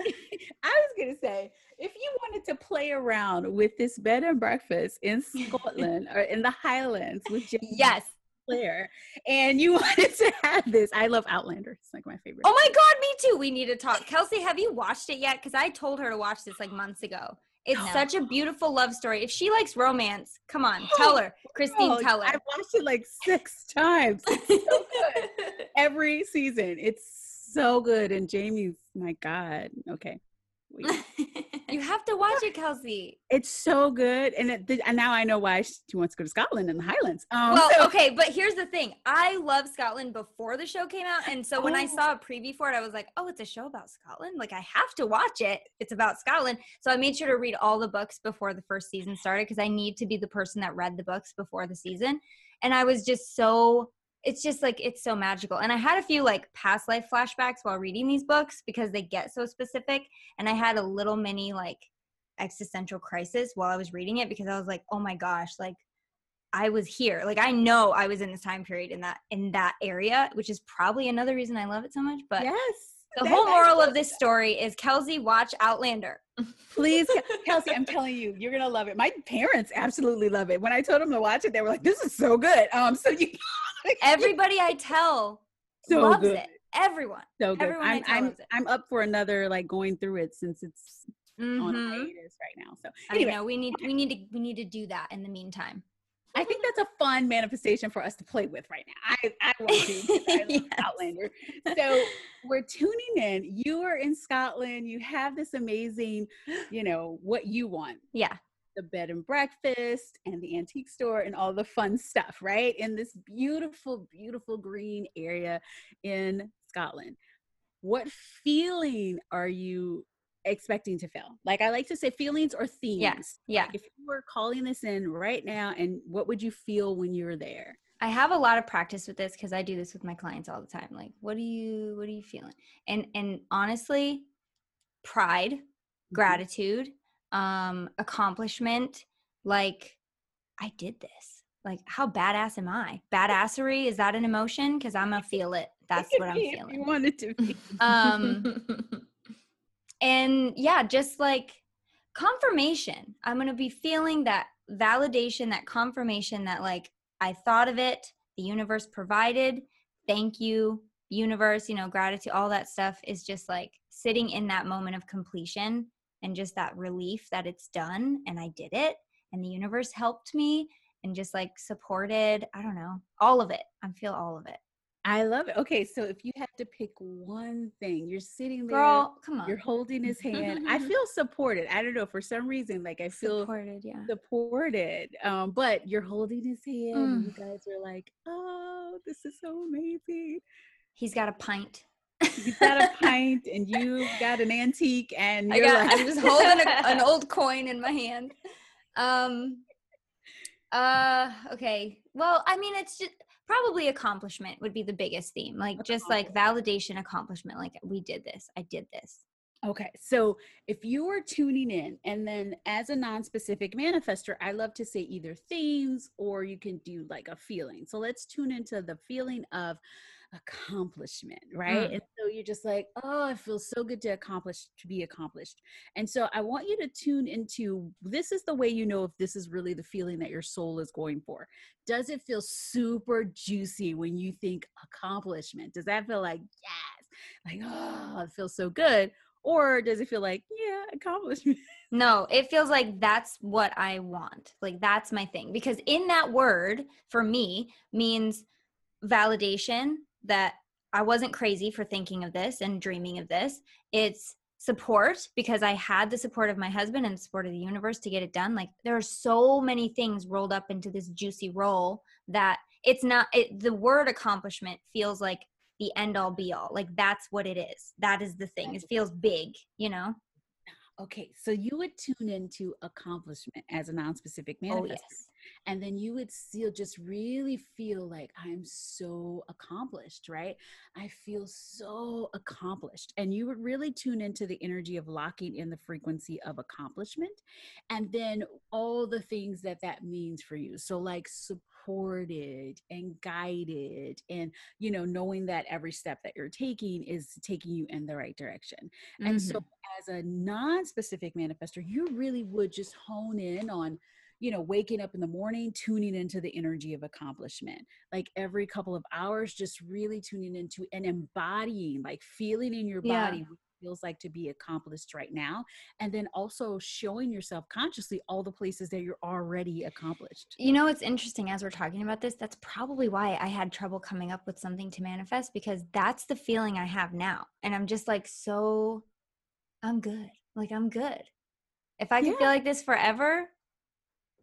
I was gonna say if you wanted to play around with this bed and breakfast in Scotland or in the Highlands with yes, Claire, and you wanted to have this. I love Outlander. It's like my favorite. Oh my god, me too. We need to talk. Kelsey, have you watched it yet? Because I told her to watch this like months ago. It's no. such a beautiful love story. If she likes romance, come on, tell her. Christine, oh, tell her. I've watched it like six times. So Every season. It's so good. And Jamie's my God. Okay. you have to watch it, Kelsey. It's so good, and, it, and now I know why she wants to go to Scotland and the Highlands. Um, well, so. okay, but here's the thing: I love Scotland before the show came out, and so when oh. I saw a preview for it, I was like, "Oh, it's a show about Scotland! Like I have to watch it. It's about Scotland." So I made sure to read all the books before the first season started because I need to be the person that read the books before the season, and I was just so it's just like it's so magical and i had a few like past life flashbacks while reading these books because they get so specific and i had a little mini like existential crisis while I was reading it because I was like, oh my gosh, like I was here. Like I know I was in this time period in that in that area, which is probably another reason I love it so much. But yes. The whole moral of this story is Kelsey, watch Outlander. Please, Kelsey, I'm telling you, you're gonna love it. My parents absolutely love it. When I told them to watch it, they were like, "This is so good." Um, so you, everybody I tell so loves good. it. Everyone, so good. Everyone I'm I'm, I'm up for another like going through it since it's mm-hmm. on hiatus right now. So anyway, I know we need we need to we need to do that in the meantime. I think that's a fun manifestation for us to play with right now. I, I want to. I yes. Outlander. So we're tuning in. You are in Scotland. You have this amazing, you know, what you want. Yeah. The bed and breakfast and the antique store and all the fun stuff, right? In this beautiful, beautiful green area in Scotland. What feeling are you expecting to feel? Like I like to say feelings or themes. Yes. Yeah. Like if you were calling this in right now and what would you feel when you were there? I have a lot of practice with this because I do this with my clients all the time. Like, what are you what are you feeling? And and honestly, pride, mm-hmm. gratitude, um, accomplishment, like I did this. Like, how badass am I? Badassery, is that an emotion? Because I'm gonna feel it. That's what I'm feeling. You want it to be. um and yeah just like confirmation i'm going to be feeling that validation that confirmation that like i thought of it the universe provided thank you universe you know gratitude all that stuff is just like sitting in that moment of completion and just that relief that it's done and i did it and the universe helped me and just like supported i don't know all of it i feel all of it I love it. Okay, so if you had to pick one thing, you're sitting there, girl, come on, you're holding his hand. I feel supported. I don't know for some reason, like I feel supported, yeah, supported. Um, but you're holding his hand, mm. and you guys are like, "Oh, this is so amazing." He's got a pint. He's got a pint, and you got an antique, and I got, like- I'm just holding a, an old coin in my hand. Um. Uh. Okay. Well, I mean, it's just probably accomplishment would be the biggest theme like just like validation accomplishment like we did this i did this okay so if you are tuning in and then as a non-specific manifester i love to say either themes or you can do like a feeling so let's tune into the feeling of accomplishment, right? Mm. And so you're just like, oh, it feels so good to accomplish, to be accomplished. And so I want you to tune into this is the way you know if this is really the feeling that your soul is going for. Does it feel super juicy when you think accomplishment? Does that feel like, yes, like, oh, it feels so good? Or does it feel like, yeah, accomplishment? No, it feels like that's what I want. Like that's my thing. Because in that word, for me, means validation that I wasn't crazy for thinking of this and dreaming of this. It's support because I had the support of my husband and the support of the universe to get it done. Like there are so many things rolled up into this juicy roll that it's not it, the word accomplishment feels like the end all be all. Like that's what it is. That is the thing. It feels big, you know? Okay, so you would tune into accomplishment as a non-specific oh, manifestor. Oh, yes and then you would still just really feel like i'm so accomplished right i feel so accomplished and you would really tune into the energy of locking in the frequency of accomplishment and then all the things that that means for you so like supported and guided and you know knowing that every step that you're taking is taking you in the right direction mm-hmm. and so mm-hmm. as a non-specific manifester you really would just hone in on you know, waking up in the morning, tuning into the energy of accomplishment. Like every couple of hours, just really tuning into and embodying, like feeling in your body yeah. feels like to be accomplished right now. And then also showing yourself consciously all the places that you're already accomplished. You know, it's interesting as we're talking about this. That's probably why I had trouble coming up with something to manifest because that's the feeling I have now. And I'm just like, so I'm good. Like, I'm good. If I could yeah. feel like this forever,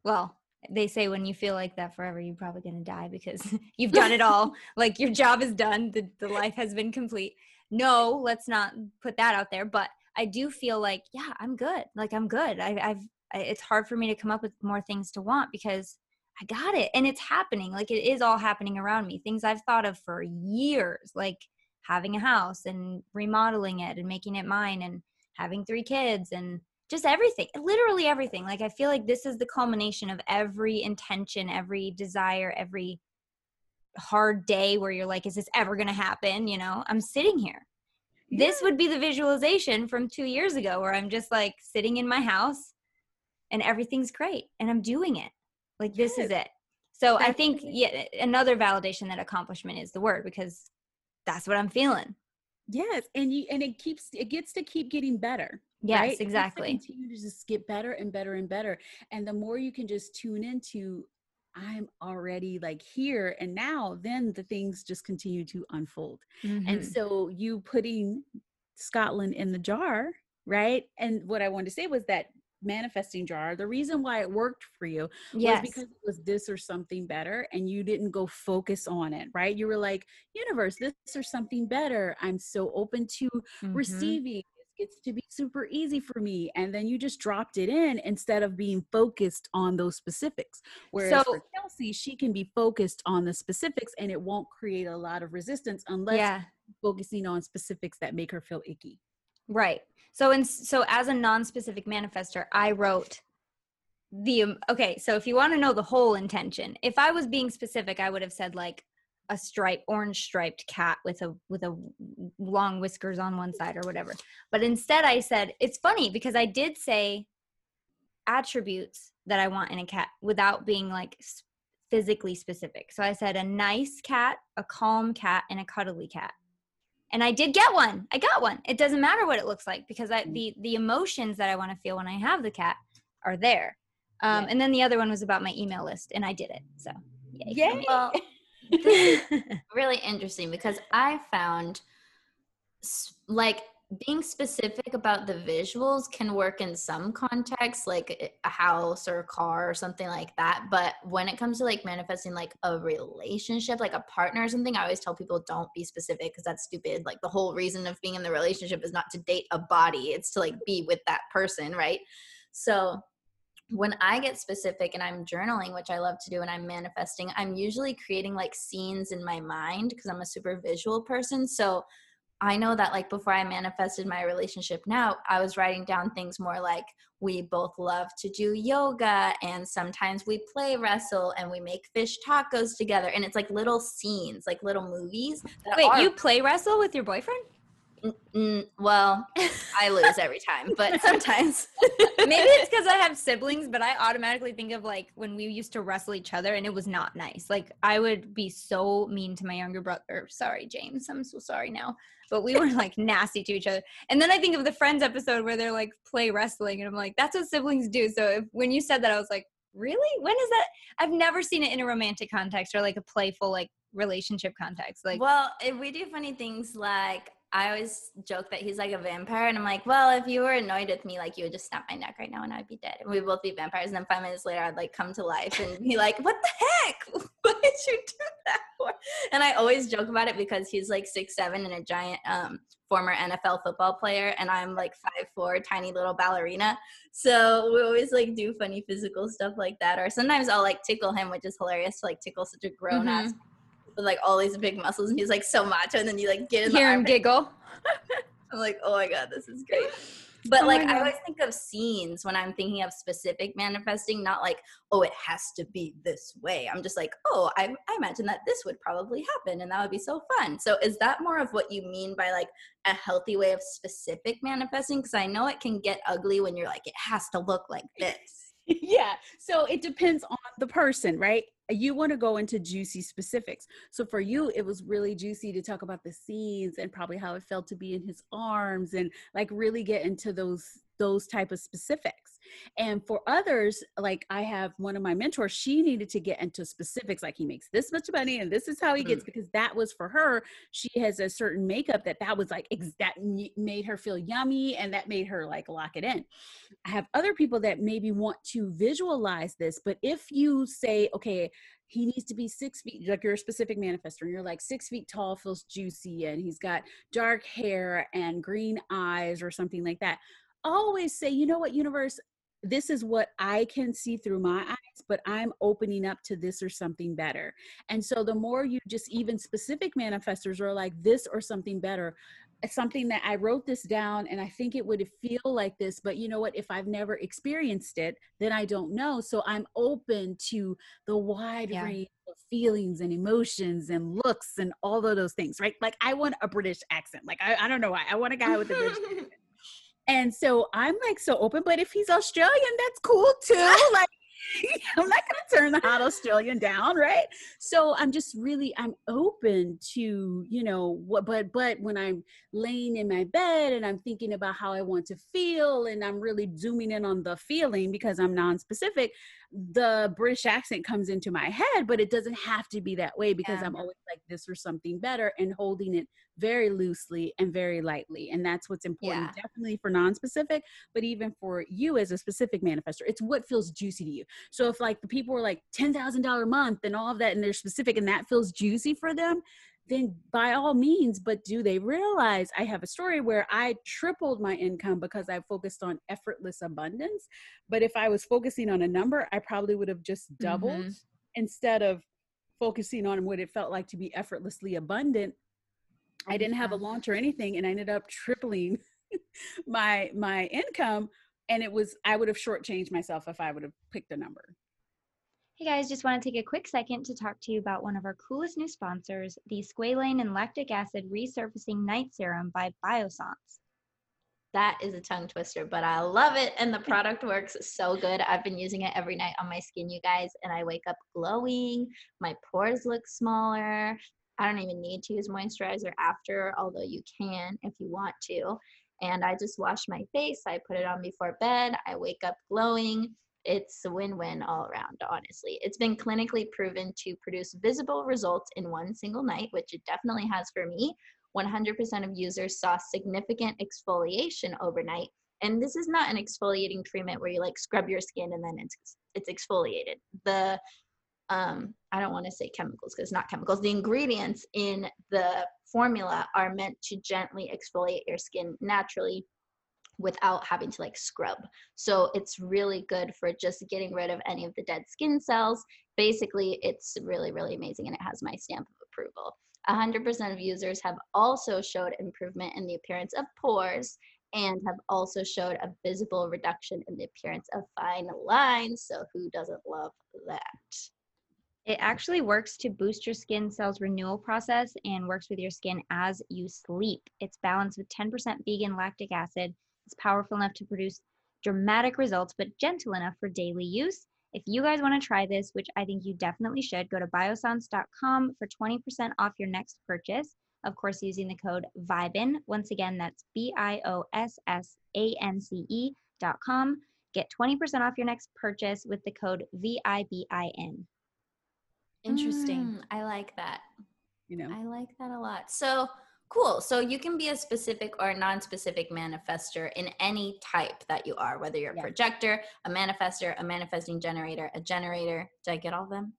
well they say when you feel like that forever you're probably going to die because you've done it all. Like your job is done. The, the life has been complete. No let's not put that out there but i do feel like yeah i'm good. Like i'm good. I, i've I, it's hard for me to come up with more things to want because i got it and it's happening. Like it is all happening around me. Things i've thought of for years like having a house and remodeling it and making it mine and having three kids and just everything, literally everything. Like I feel like this is the culmination of every intention, every desire, every hard day where you're like, is this ever going to happen? You know, I'm sitting here. Yeah. This would be the visualization from two years ago where I'm just like sitting in my house and everything's great and I'm doing it. Like, this is it. So that's I think yeah, another validation that accomplishment is the word because that's what I'm feeling. Yes, and you and it keeps it gets to keep getting better. Yes, right? exactly. To continue to just get better and better and better. And the more you can just tune into I'm already like here and now, then the things just continue to unfold. Mm-hmm. And so you putting Scotland in the jar, right? And what I wanted to say was that manifesting jar the reason why it worked for you yes. was because it was this or something better and you didn't go focus on it right you were like universe this or something better i'm so open to mm-hmm. receiving gets to be super easy for me and then you just dropped it in instead of being focused on those specifics. Whereas so, for kelsey she can be focused on the specifics and it won't create a lot of resistance unless yeah. focusing on specifics that make her feel icky. Right. So and so as a non-specific manifester i wrote the um, okay so if you want to know the whole intention if i was being specific i would have said like a stripe orange striped cat with a with a long whiskers on one side or whatever. But instead i said it's funny because i did say attributes that i want in a cat without being like physically specific. So i said a nice cat a calm cat and a cuddly cat. And i did get one. I got one. It doesn't matter what it looks like because I, mm. the the emotions that i want to feel when i have the cat are there. Um, yeah. and then the other one was about my email list and i did it. So yay. really interesting because I found like being specific about the visuals can work in some contexts like eh, a house or a car or something like that but when it comes to like manifesting like a relationship like a partner or something i always tell people don't be specific because that's stupid. Like the whole reason of being in the relationship is not to date a body it's to like be with that person right? So when I get specific and I'm journaling, which I love to do, and I'm manifesting, I'm usually creating like scenes in my mind because I'm a super visual person. So I know that like before I manifested my relationship now, I was writing down things more like we both love to do yoga and sometimes we play wrestle and we make fish tacos together. And it's like little scenes, like little movies. Wait, are- you play wrestle with your boyfriend? Mm, well, I lose every time, but sometimes. Maybe it's because I have siblings, but I automatically think of like when we used to wrestle each other and it was not nice. Like I would be so mean to my younger brother. Sorry, James. I'm so sorry now. But we were like nasty to each other. And then I think of the Friends episode where they're like play wrestling and I'm like, that's what siblings do. So if, when you said that, I was like, really? When is that? I've never seen it in a romantic context or like a playful like relationship context. Like, well, if we do funny things like I always joke that he's like a vampire, and I'm like, well, if you were annoyed with me, like you would just snap my neck right now, and I'd be dead, and we'd both be vampires. And then five minutes later, I'd like come to life and be like, what the heck? what did you do that for? And I always joke about it because he's like six seven and a giant um, former NFL football player, and I'm like five four, tiny little ballerina. So we always like do funny physical stuff like that, or sometimes I'll like tickle him, which is hilarious to like tickle such a grown ass. Mm-hmm with like all these big muscles and he's like so macho and then you like get in hear him giggle. I'm like oh my god this is great. But oh like i always think of scenes when i'm thinking of specific manifesting not like oh it has to be this way. I'm just like oh i, I imagine that this would probably happen and that would be so fun. So is that more of what you mean by like a healthy way of specific manifesting? Because i know it can get ugly when you're like it has to look like this. Yeah. So it depends on the person, right? You want to go into juicy specifics. So for you, it was really juicy to talk about the scenes and probably how it felt to be in his arms and like really get into those those type of specifics and for others like i have one of my mentors she needed to get into specifics like he makes this much money and this is how he gets mm. because that was for her she has a certain makeup that that was like ex- that made her feel yummy and that made her like lock it in i have other people that maybe want to visualize this but if you say okay he needs to be six feet like you're a specific manifester and you're like six feet tall feels juicy and he's got dark hair and green eyes or something like that always say, you know what, universe, this is what I can see through my eyes, but I'm opening up to this or something better. And so the more you just even specific manifestors are like this or something better, something that I wrote this down and I think it would feel like this, but you know what? If I've never experienced it, then I don't know. So I'm open to the wide yeah. range of feelings and emotions and looks and all of those things, right? Like I want a British accent. Like I, I don't know why. I want a guy with a British accent. And so I'm like so open, but if he's Australian, that's cool too. like I'm not to turn the hot Australian down, right? So I'm just really I'm open to, you know, what but but when I'm laying in my bed and I'm thinking about how I want to feel and I'm really zooming in on the feeling because I'm non-specific, the British accent comes into my head, but it doesn't have to be that way because yeah. I'm always like this or something better and holding it very loosely and very lightly. And that's what's important, yeah. definitely for non-specific, but even for you as a specific manifestor, it's what feels juicy to you. So if like the people are like $10,000 a month and all of that, and they're specific and that feels juicy for them, then by all means, but do they realize I have a story where I tripled my income because I focused on effortless abundance? But if I was focusing on a number, I probably would have just doubled mm-hmm. instead of focusing on what it felt like to be effortlessly abundant. I didn't have a launch or anything and I ended up tripling my my income and it was I would have shortchanged myself if I would have picked a number. Hey guys, just want to take a quick second to talk to you about one of our coolest new sponsors, the squalane and lactic acid resurfacing night serum by Biossance. That is a tongue twister, but I love it and the product works so good. I've been using it every night on my skin, you guys, and I wake up glowing. My pores look smaller. I don't even need to use moisturizer after, although you can if you want to. And I just wash my face, I put it on before bed, I wake up glowing it's a win-win all around honestly. It's been clinically proven to produce visible results in one single night which it definitely has for me. 100% of users saw significant exfoliation overnight and this is not an exfoliating treatment where you like scrub your skin and then it's it's exfoliated. The um i don't want to say chemicals because it's not chemicals. The ingredients in the formula are meant to gently exfoliate your skin naturally without having to like scrub. So it's really good for just getting rid of any of the dead skin cells. Basically, it's really, really amazing and it has my stamp of approval. 100% of users have also showed improvement in the appearance of pores and have also showed a visible reduction in the appearance of fine lines. So, who doesn't love that? It actually works to boost your skin cells renewal process and works with your skin as you sleep. It's balanced with 10% vegan lactic acid it's powerful enough to produce dramatic results, but gentle enough for daily use. If you guys want to try this, which I think you definitely should, go to biossance.com for 20% off your next purchase. Of course, using the code VIBIN. Once again, that's B I O S S A N C E.com. Get 20% off your next purchase with the code V I B I N. Interesting. Mm, I like that. You know, I like that a lot. So, Cool. So you can be a specific or a non-specific manifester in any type that you are, whether you're a projector, a manifester, a manifesting generator, a generator. Did I get all of them?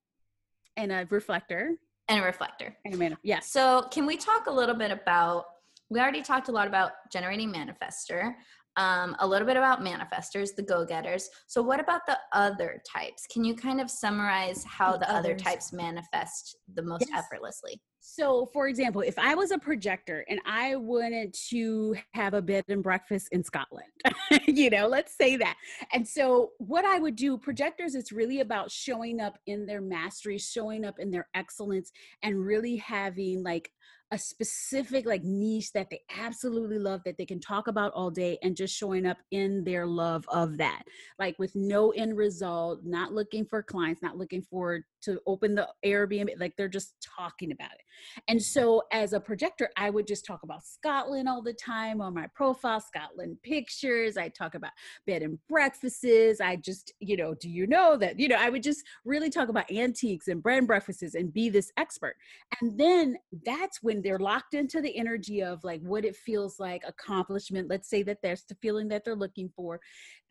And a reflector. And a reflector. And a manif- yeah. So can we talk a little bit about we already talked a lot about generating manifester um, a little bit about manifestors, the go getters. So, what about the other types? Can you kind of summarize how the, the other types manifest the most yes. effortlessly? So, for example, if I was a projector and I wanted to have a bed and breakfast in Scotland, you know, let's say that. And so, what I would do, projectors, it's really about showing up in their mastery, showing up in their excellence, and really having like a specific like niche that they absolutely love that they can talk about all day and just showing up in their love of that like with no end result not looking for clients not looking for to open the airbnb like they're just talking about it. And so as a projector i would just talk about scotland all the time on my profile scotland pictures i talk about bed and breakfasts i just you know do you know that you know i would just really talk about antiques and bread and breakfasts and be this expert. And then that's when they're locked into the energy of like what it feels like accomplishment let's say that that's the feeling that they're looking for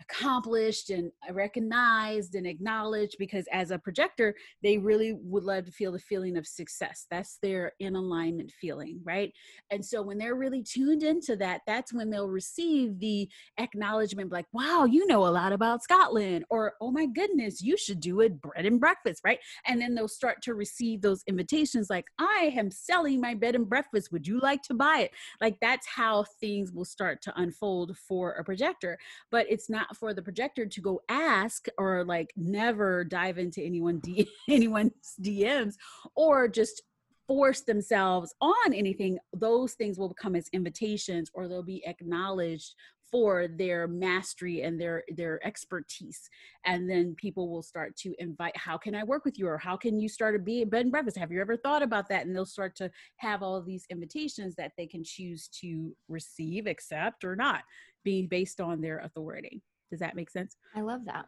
accomplished and recognized and acknowledged because as a projector they really would love to feel the feeling of success. That's their in alignment feeling right? And so when they're really tuned into that that's when they'll receive the acknowledgement like wow you know a lot about scotland or oh my goodness you should do a bread and breakfast right? And then they'll start to receive those invitations like i am selling my bed and breakfast would you like to buy it? Like that's how things will start to unfold for a projector but it's not for the projector to go ask or like never dive into anyone D- anyone's DMs or just force themselves on anything. Those things will come as invitations or they'll be acknowledged for their mastery and their their expertise and then people will start to invite how can i work with you or how can you start a be bed and breakfast have you ever thought about that and they'll start to have all these invitations that they can choose to receive accept or not being based on their authority does that make sense? I love that.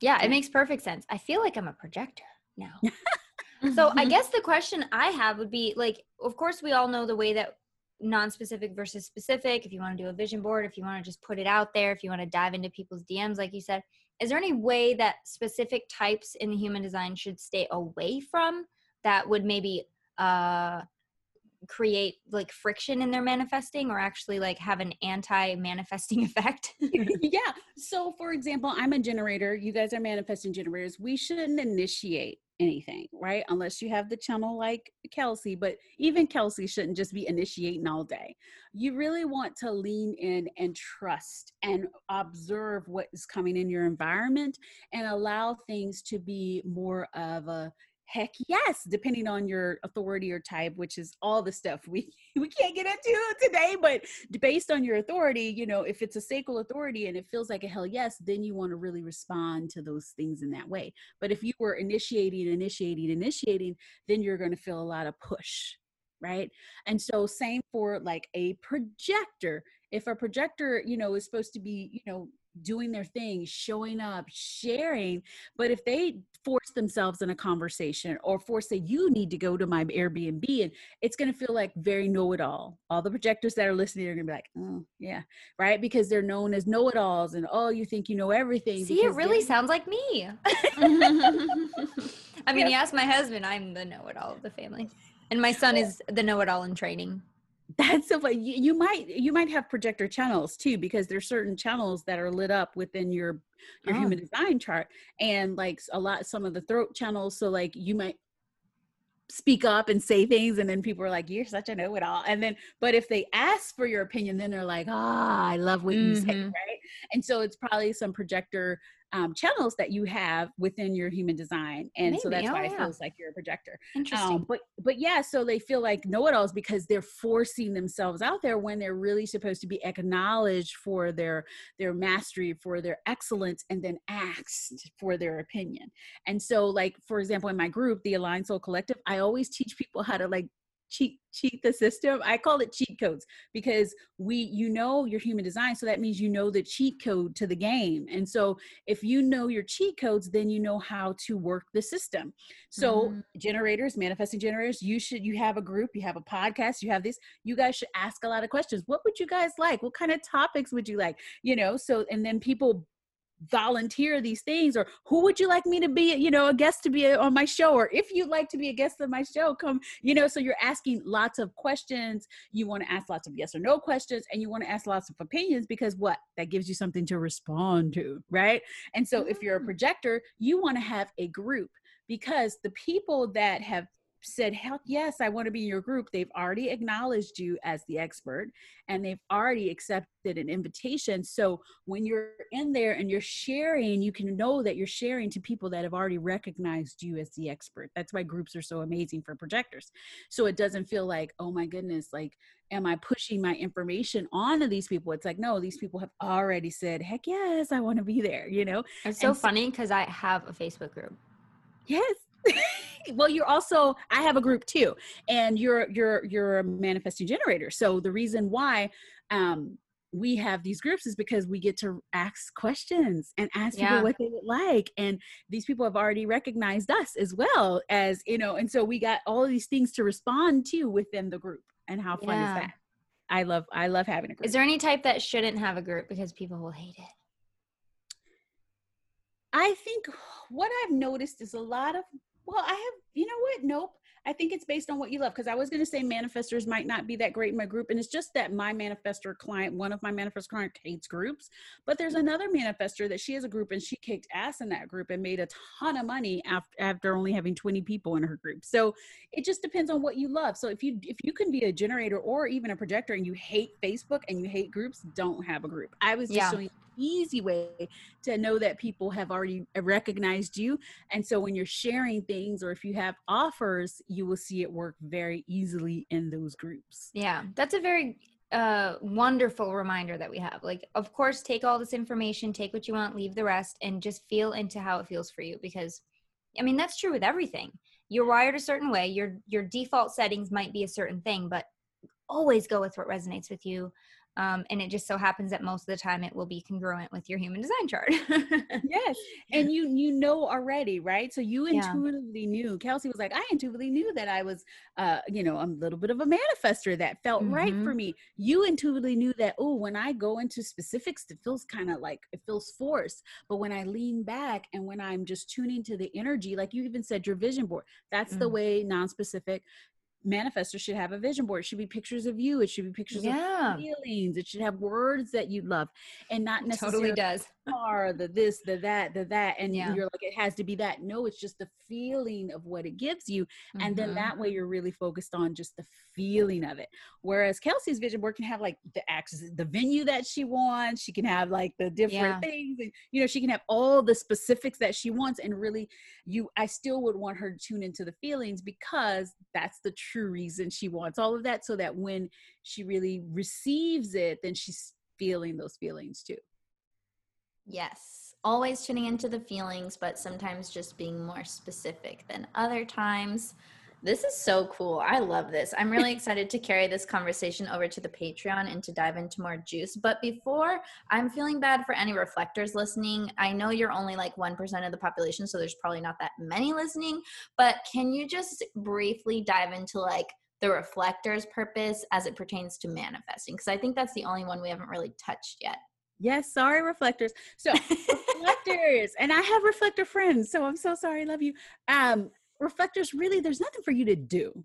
Yeah, it makes perfect sense. I feel like I'm a projector now. so I guess the question I have would be like, of course, we all know the way that non-specific versus specific. If you want to do a vision board, if you want to just put it out there, if you want to dive into people's DMs, like you said, is there any way that specific types in the human design should stay away from that would maybe uh, create like friction in their manifesting or actually like have an anti-manifesting effect? yeah. So for example, I'm a generator, you guys are manifesting generators. We shouldn't initiate anything, right? Unless you have the channel like Kelsey, but even Kelsey shouldn't just be initiating all day. You really want to lean in and trust and observe what is coming in your environment and allow things to be more of a heck yes depending on your authority or type which is all the stuff we we can't get into today but based on your authority you know if it's a sacral authority and it feels like a hell yes then you want to really respond to those things in that way. But if you were initiating initiating initiating then you're going to feel a lot of push right? And so same for like a projector. If a projector you know is supposed to be you know doing their thing, showing up, sharing. But if they force themselves in a conversation or force say, you need to go to my Airbnb, and it's going to feel like very know it all. All the projectors that are listening are going to be like, oh, yeah, right? Because they're known as know it alls and oh, you think you know everything. See, it really sounds like me. I mean, you ask my husband, I'm the know it all of the family. And my son is the know it all in training that's so funny. You, you, might you might have projector channels too because there's certain channels that are lit up within your your oh. human design chart and like a lot some of the throat channels so like you might speak up and say things and then people are like you're such a know-it-all and then but if they ask for your opinion then they're like ah oh, i love what mm-hmm. you say right and so it's probably some projector um, channels that you have within your human design and Maybe. so that's oh, why yeah. it feels like you're a projector interesting um, but but yeah so they feel like know-it-alls because they're forcing themselves out there when they're really supposed to be acknowledged for their their mastery for their excellence and then asked for their opinion and so like for example in my group the aligned soul collective i always teach people how to like cheat cheat the system i call it cheat codes because we you know your human design so that means you know the cheat code to the game. And so if you know your cheat codes then you know how to work the system. So mm-hmm. generators manifesting generators you should you have a group you have a podcast you have this you guys should ask a lot of questions. What would you guys like? What kind of topics would you like? You know so and then people volunteer these things or who would you like me to be you know a guest to be on my show? Or if you'd like to be a guest on my show come you know so you're asking lots of questions. You want to ask lots of yes or no questions and you want to ask lots of opinions because what? That gives you something to respond to right? And so if you're a mm. projector you want to have a group because the people that have said, Heck yes, I want to be in your group, they've already acknowledged you as the expert and they've already accepted an invitation. So when you're in there and you're sharing, you can know that you're sharing to people that have already recognized you as the expert. That's why groups are so amazing for projectors. So it doesn't feel like, oh my goodness, like, am I pushing my information onto these people? It's like, no, these people have already said, heck yes, I want to be there, you know? It's so and funny because I have a Facebook group. Yes. well you're also i have a group too and you're you're you're a manifesting generator so the reason why um we have these groups is because we get to ask questions and ask Yeah. people what they would like and these people have already recognized us as well as you know and so we got all these things to respond to within the group and how fun Yeah. is that i love i love having a group Is there any type that shouldn't have a group because people will hate it? I think what I've noticed is a lot of well, I have you know what? Nope. I think it's based on what you love because I was going to say manifestors might not be that great in my group, and it's just that my manifestor client, one of my manifestor client, hates groups. But there's another manifestor that she has a group, and she kicked ass in that group and made a ton of money after after only having 20 people in her group. So it just depends on what you love. So if you if you can be a generator or even a projector and you hate Facebook and you hate groups, don't have a group. I was just Yeah. showing easy way to know that people have already recognized you and so when you're sharing things or if you have offers you will see it work very easily in those groups Yeah, that's a very uh wonderful reminder that we have. Like of course take all this information, take what you want, leave the rest and just feel into how it feels for you because I mean that's true with everything. You're wired a certain way, your your default settings might be a certain thing, but always go with what resonates with you. Um, and it just so happens that most of the time it will be congruent with your human design chart. yes and you you know already right so you Yeah. intuitively knew kelsey was like i intuitively knew that i was uh you know a little bit of a manifester that felt right Mm-hmm. for me you intuitively knew that oh when i go into specifics it feels kind of like it feels forced but when i lean back and when i'm just tuning to the energy like you even said your vision board that's the Mm. way non-specific manifestors should have a vision board. It should be pictures of you. It should be pictures yeah, of feelings. It should have words that you love and not it necessarily totally does. Are, the this, the that, the that, and Yeah. you're like, it has to be that. No, it's just the feeling of what it gives you. And then Mhm. that way you're really focused on just the feeling of it. Whereas Kelsey's vision board can have like the access, the venue that she wants. She can have like the different Yeah. things. And, you know, she can have all the specifics that she wants. And really, you, I still would want her to tune into the feelings because that's the true reason she wants all of that. So that when she really receives it, then she's feeling those feelings too. Yes. Always tuning into the feelings, but sometimes just being more specific than other times. This is so cool. I love this. I'm really excited to carry this conversation over to the Patreon and to dive into more juice. But before, I'm feeling bad for any reflectors listening. I know you're only like 1% of the population, so there's probably not that many listening. But can you just briefly dive into like the reflector's purpose as it pertains to manifesting? Because I think that's the only one we haven't really touched yet. Yes, sorry, reflectors. So reflectors, and I have reflector friends, so I'm so sorry, love you. Um, reflectors, really, there's nothing for you to do.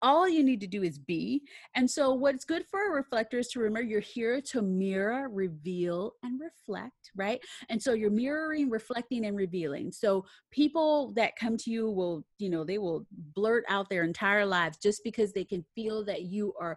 All you need to do is be. And so, what's good for a reflector is to remember you're here to mirror, reveal, and reflect, right? And so, you're mirroring, reflecting, and revealing. So, people that come to you will, you know, they will blurt out their entire lives just because they can feel that you are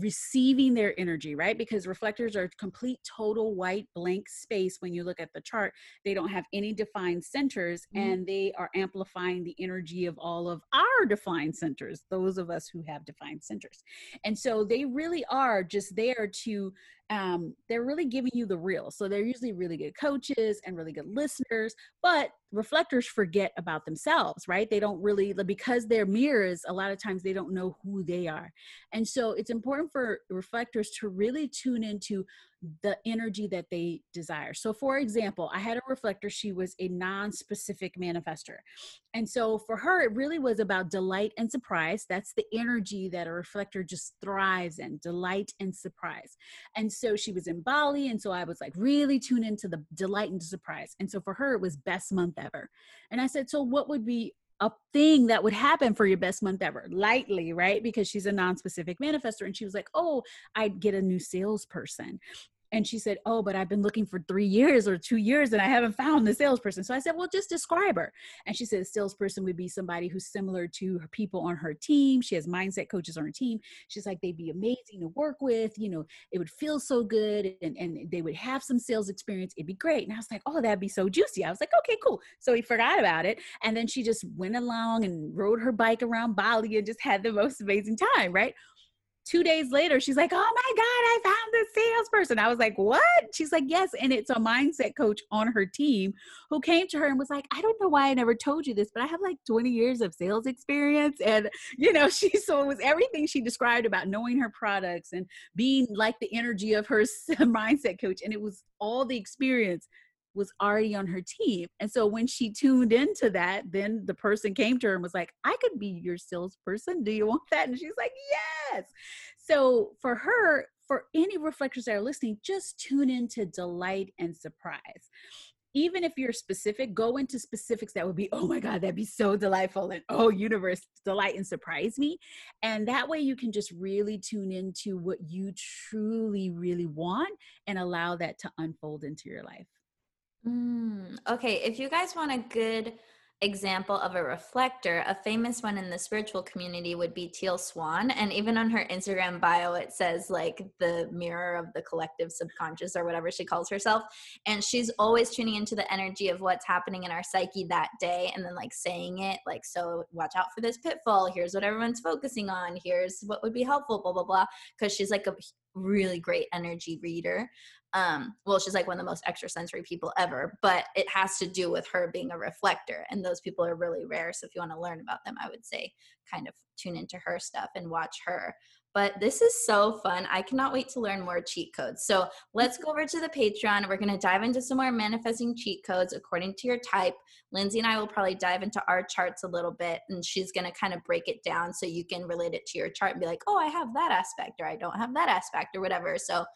receiving their energy, right? Because reflectors are complete, total white blank space when you look at the chart. They don't have any defined centers Mhm. and they are amplifying the energy of all of our defined centers, those of us who have defined centers. And so they really are just there to, um, they're really giving you the real. So they're usually really good coaches and really good listeners, but reflectors forget about themselves, right? They don't really, because they're mirrors, a lot of times they don't know who they are. And so it's important for reflectors to really tune into the energy that they desire. So, for example, I had a reflector, she was a non specific manifester. And so for her, it really was about delight and surprise. That's the energy that a reflector just thrives in delight and surprise. And so she was in Bali. And so I was like, really tune into the delight and surprise. And so for her, it was best month ever. And I said, so what would be a thing that would happen for your best month ever lightly right? Because she's a non-specific manifester and she was like oh i'd get a new salesperson and she said, Oh, but I've been looking for three years or two years and I haven't found the salesperson. So I said, Well, just describe her. And she said, A salesperson would be somebody who's similar to her people on her team. She has mindset coaches on her team. She's like, They'd be amazing to work with. You know, it would feel so good and, and they would have some sales experience. It'd be great. And I was like, Oh, that'd be so juicy. I was like, Okay, cool. So we forgot about it. And then she just went along and rode her bike around Bali and just had the most amazing time, right? Two days later, she's like, "Oh my God, I found the salesperson. I was like, what? She's like, yes. And it's a mindset coach on her team who came to her and was like, I don't know why I never told you this, but I have like 20 years of sales experience. And, you know, she, so it was everything she described about knowing her products and being like the energy of her mindset coach. And it was all the experience was already on her team. And so when she tuned into that, then the person came to her and was like, I could be your salesperson. Do you want that? And she's like, Yes. So for her, for any reflectors that are listening, just tune into delight and surprise. Even if you're specific, go into specifics that would be, oh my God, that'd be so delightful. And oh, universe, delight and surprise me. And that way you can just really tune into what you truly, really want and allow that to unfold into your life. Mm, okay, if you guys want a good example of a reflector, a famous one in the spiritual community would be Teal Swan. And even on her Instagram bio, it says like the mirror of the collective subconscious or whatever she calls herself. And she's always tuning into the energy of what's happening in our psyche that day and then like saying it like, so watch out for this pitfall. Here's what everyone's focusing on. Here's what would be helpful, blah, blah, blah. Cause she's like a really great energy reader um well she's like one of the most extrasensory people ever but it has to do with her being a reflector and those people are really rare so if you want to learn about them i would say kind of tune into her stuff and watch her but this is so fun. I cannot wait to learn more cheat codes. So let's go over to the Patreon. We're going to dive into some more manifesting cheat codes according to your type. Lindsay and I will probably dive into our charts a little bit, and she's going to kind of break it down so you can relate it to your chart and be like, oh, I have that aspect, or I don't have that aspect, or whatever. So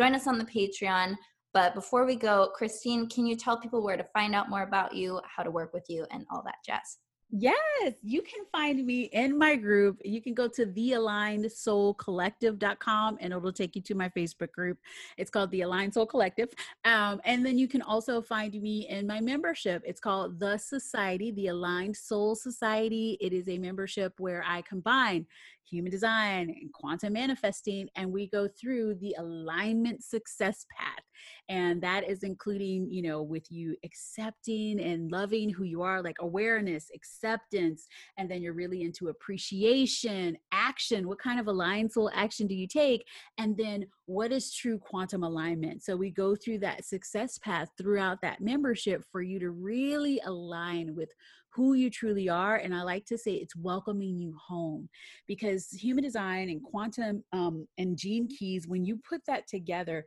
join us on the Patreon. But before we go, Christine, can you tell people where to find out more about you, how to work with you, and all that jazz? Yes, you can find me in my group. You can go to thealignedsoulcollective.com and it'll take you to my Facebook group. It's called The Aligned Soul Collective. Um, and then you can also find me in my membership. It's called The Society, The Aligned Soul Society. It is a membership where I combine human design and quantum manifesting and we go through the alignment success path. And that is including you know with you accepting and loving who you are like awareness acceptance and then you're really into appreciation action. What kind of aligned soul action do you take? And then what is true quantum alignment? So we go through that success path throughout that membership for you to really align with who you truly are. And I like to say it's welcoming you home because human design and quantum um, and gene keys, when you put that together,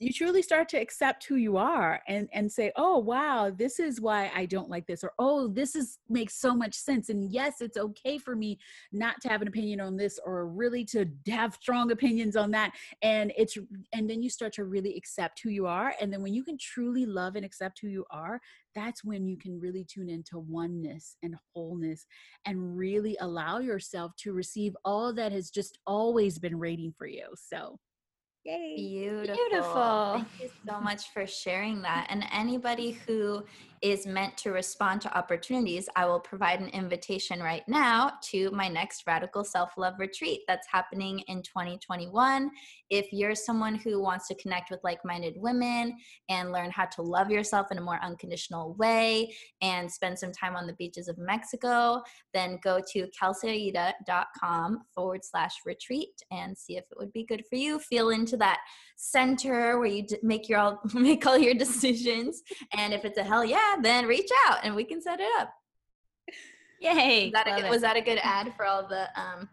you truly start to accept who you are and and say oh wow this is why i don't like this or oh this is makes so much sense and yes it's okay for me not to have an opinion on this or really to have strong opinions on that and it's and then you start to really accept who you are and then when you can truly love and accept who you are that's when you can really tune into oneness and wholeness and really allow yourself to receive all that has just always been waiting for you so Yay. Beautiful. Beautiful. Thank you so much for sharing that. And anybody who is meant to respond to opportunities, I will provide an invitation right now to my next Radical Self Love Retreat that's happening in 2021. If you're someone who wants to connect with like minded women and learn how to love yourself in a more unconditional way and spend some time on the beaches of Mexico, then go to kelseyaida.com forward slash retreat and see if it would be good for you. Feel into that center where you make your all make all your decisions. And if it's a hell yeah, then reach out and we can set it up. Yay! Was that, a good, was that a good ad for all the um,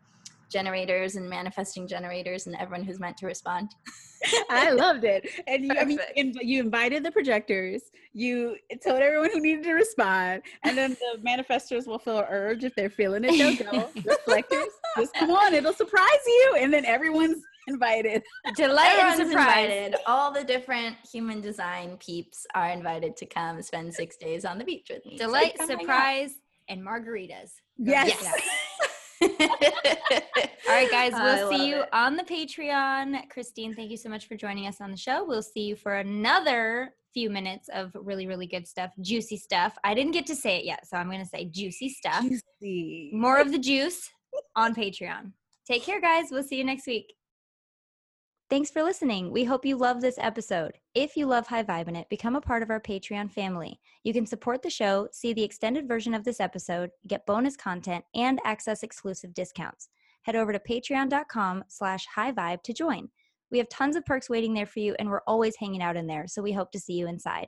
generators and manifesting generators and everyone who's meant to respond? I loved it. And you, I mean, you invited the projectors. You told everyone who needed to respond, and then the manifestors will feel an urge if they're feeling it. They'll go. Reflectors, just come on, it'll surprise you, and then everyone's invited. Delight and surprise. Invited. All the different human design peeps are invited to come spend six days on the beach with me. Delight, so surprise, and margaritas. Yes. yes. All right, guys, oh, we'll see you it. on the Patreon. Christine, thank you so much for joining us on the show. We'll see you for another few minutes of really, really good stuff, juicy stuff. I didn't get to say it yet, so I'm going to say juicy stuff. Juicy. More of the juice on Patreon. Take care, guys. We'll see you next week. Thanks for listening. We hope you love this episode. If you love High Vibin' It, become a part of our Patreon family. You can support the show, see the extended version of this episode, get bonus content, and access exclusive discounts. Head over to patreon.com slash high vibe to join. We have tons of perks waiting there for you, and we're always hanging out in there, so we hope to see you inside.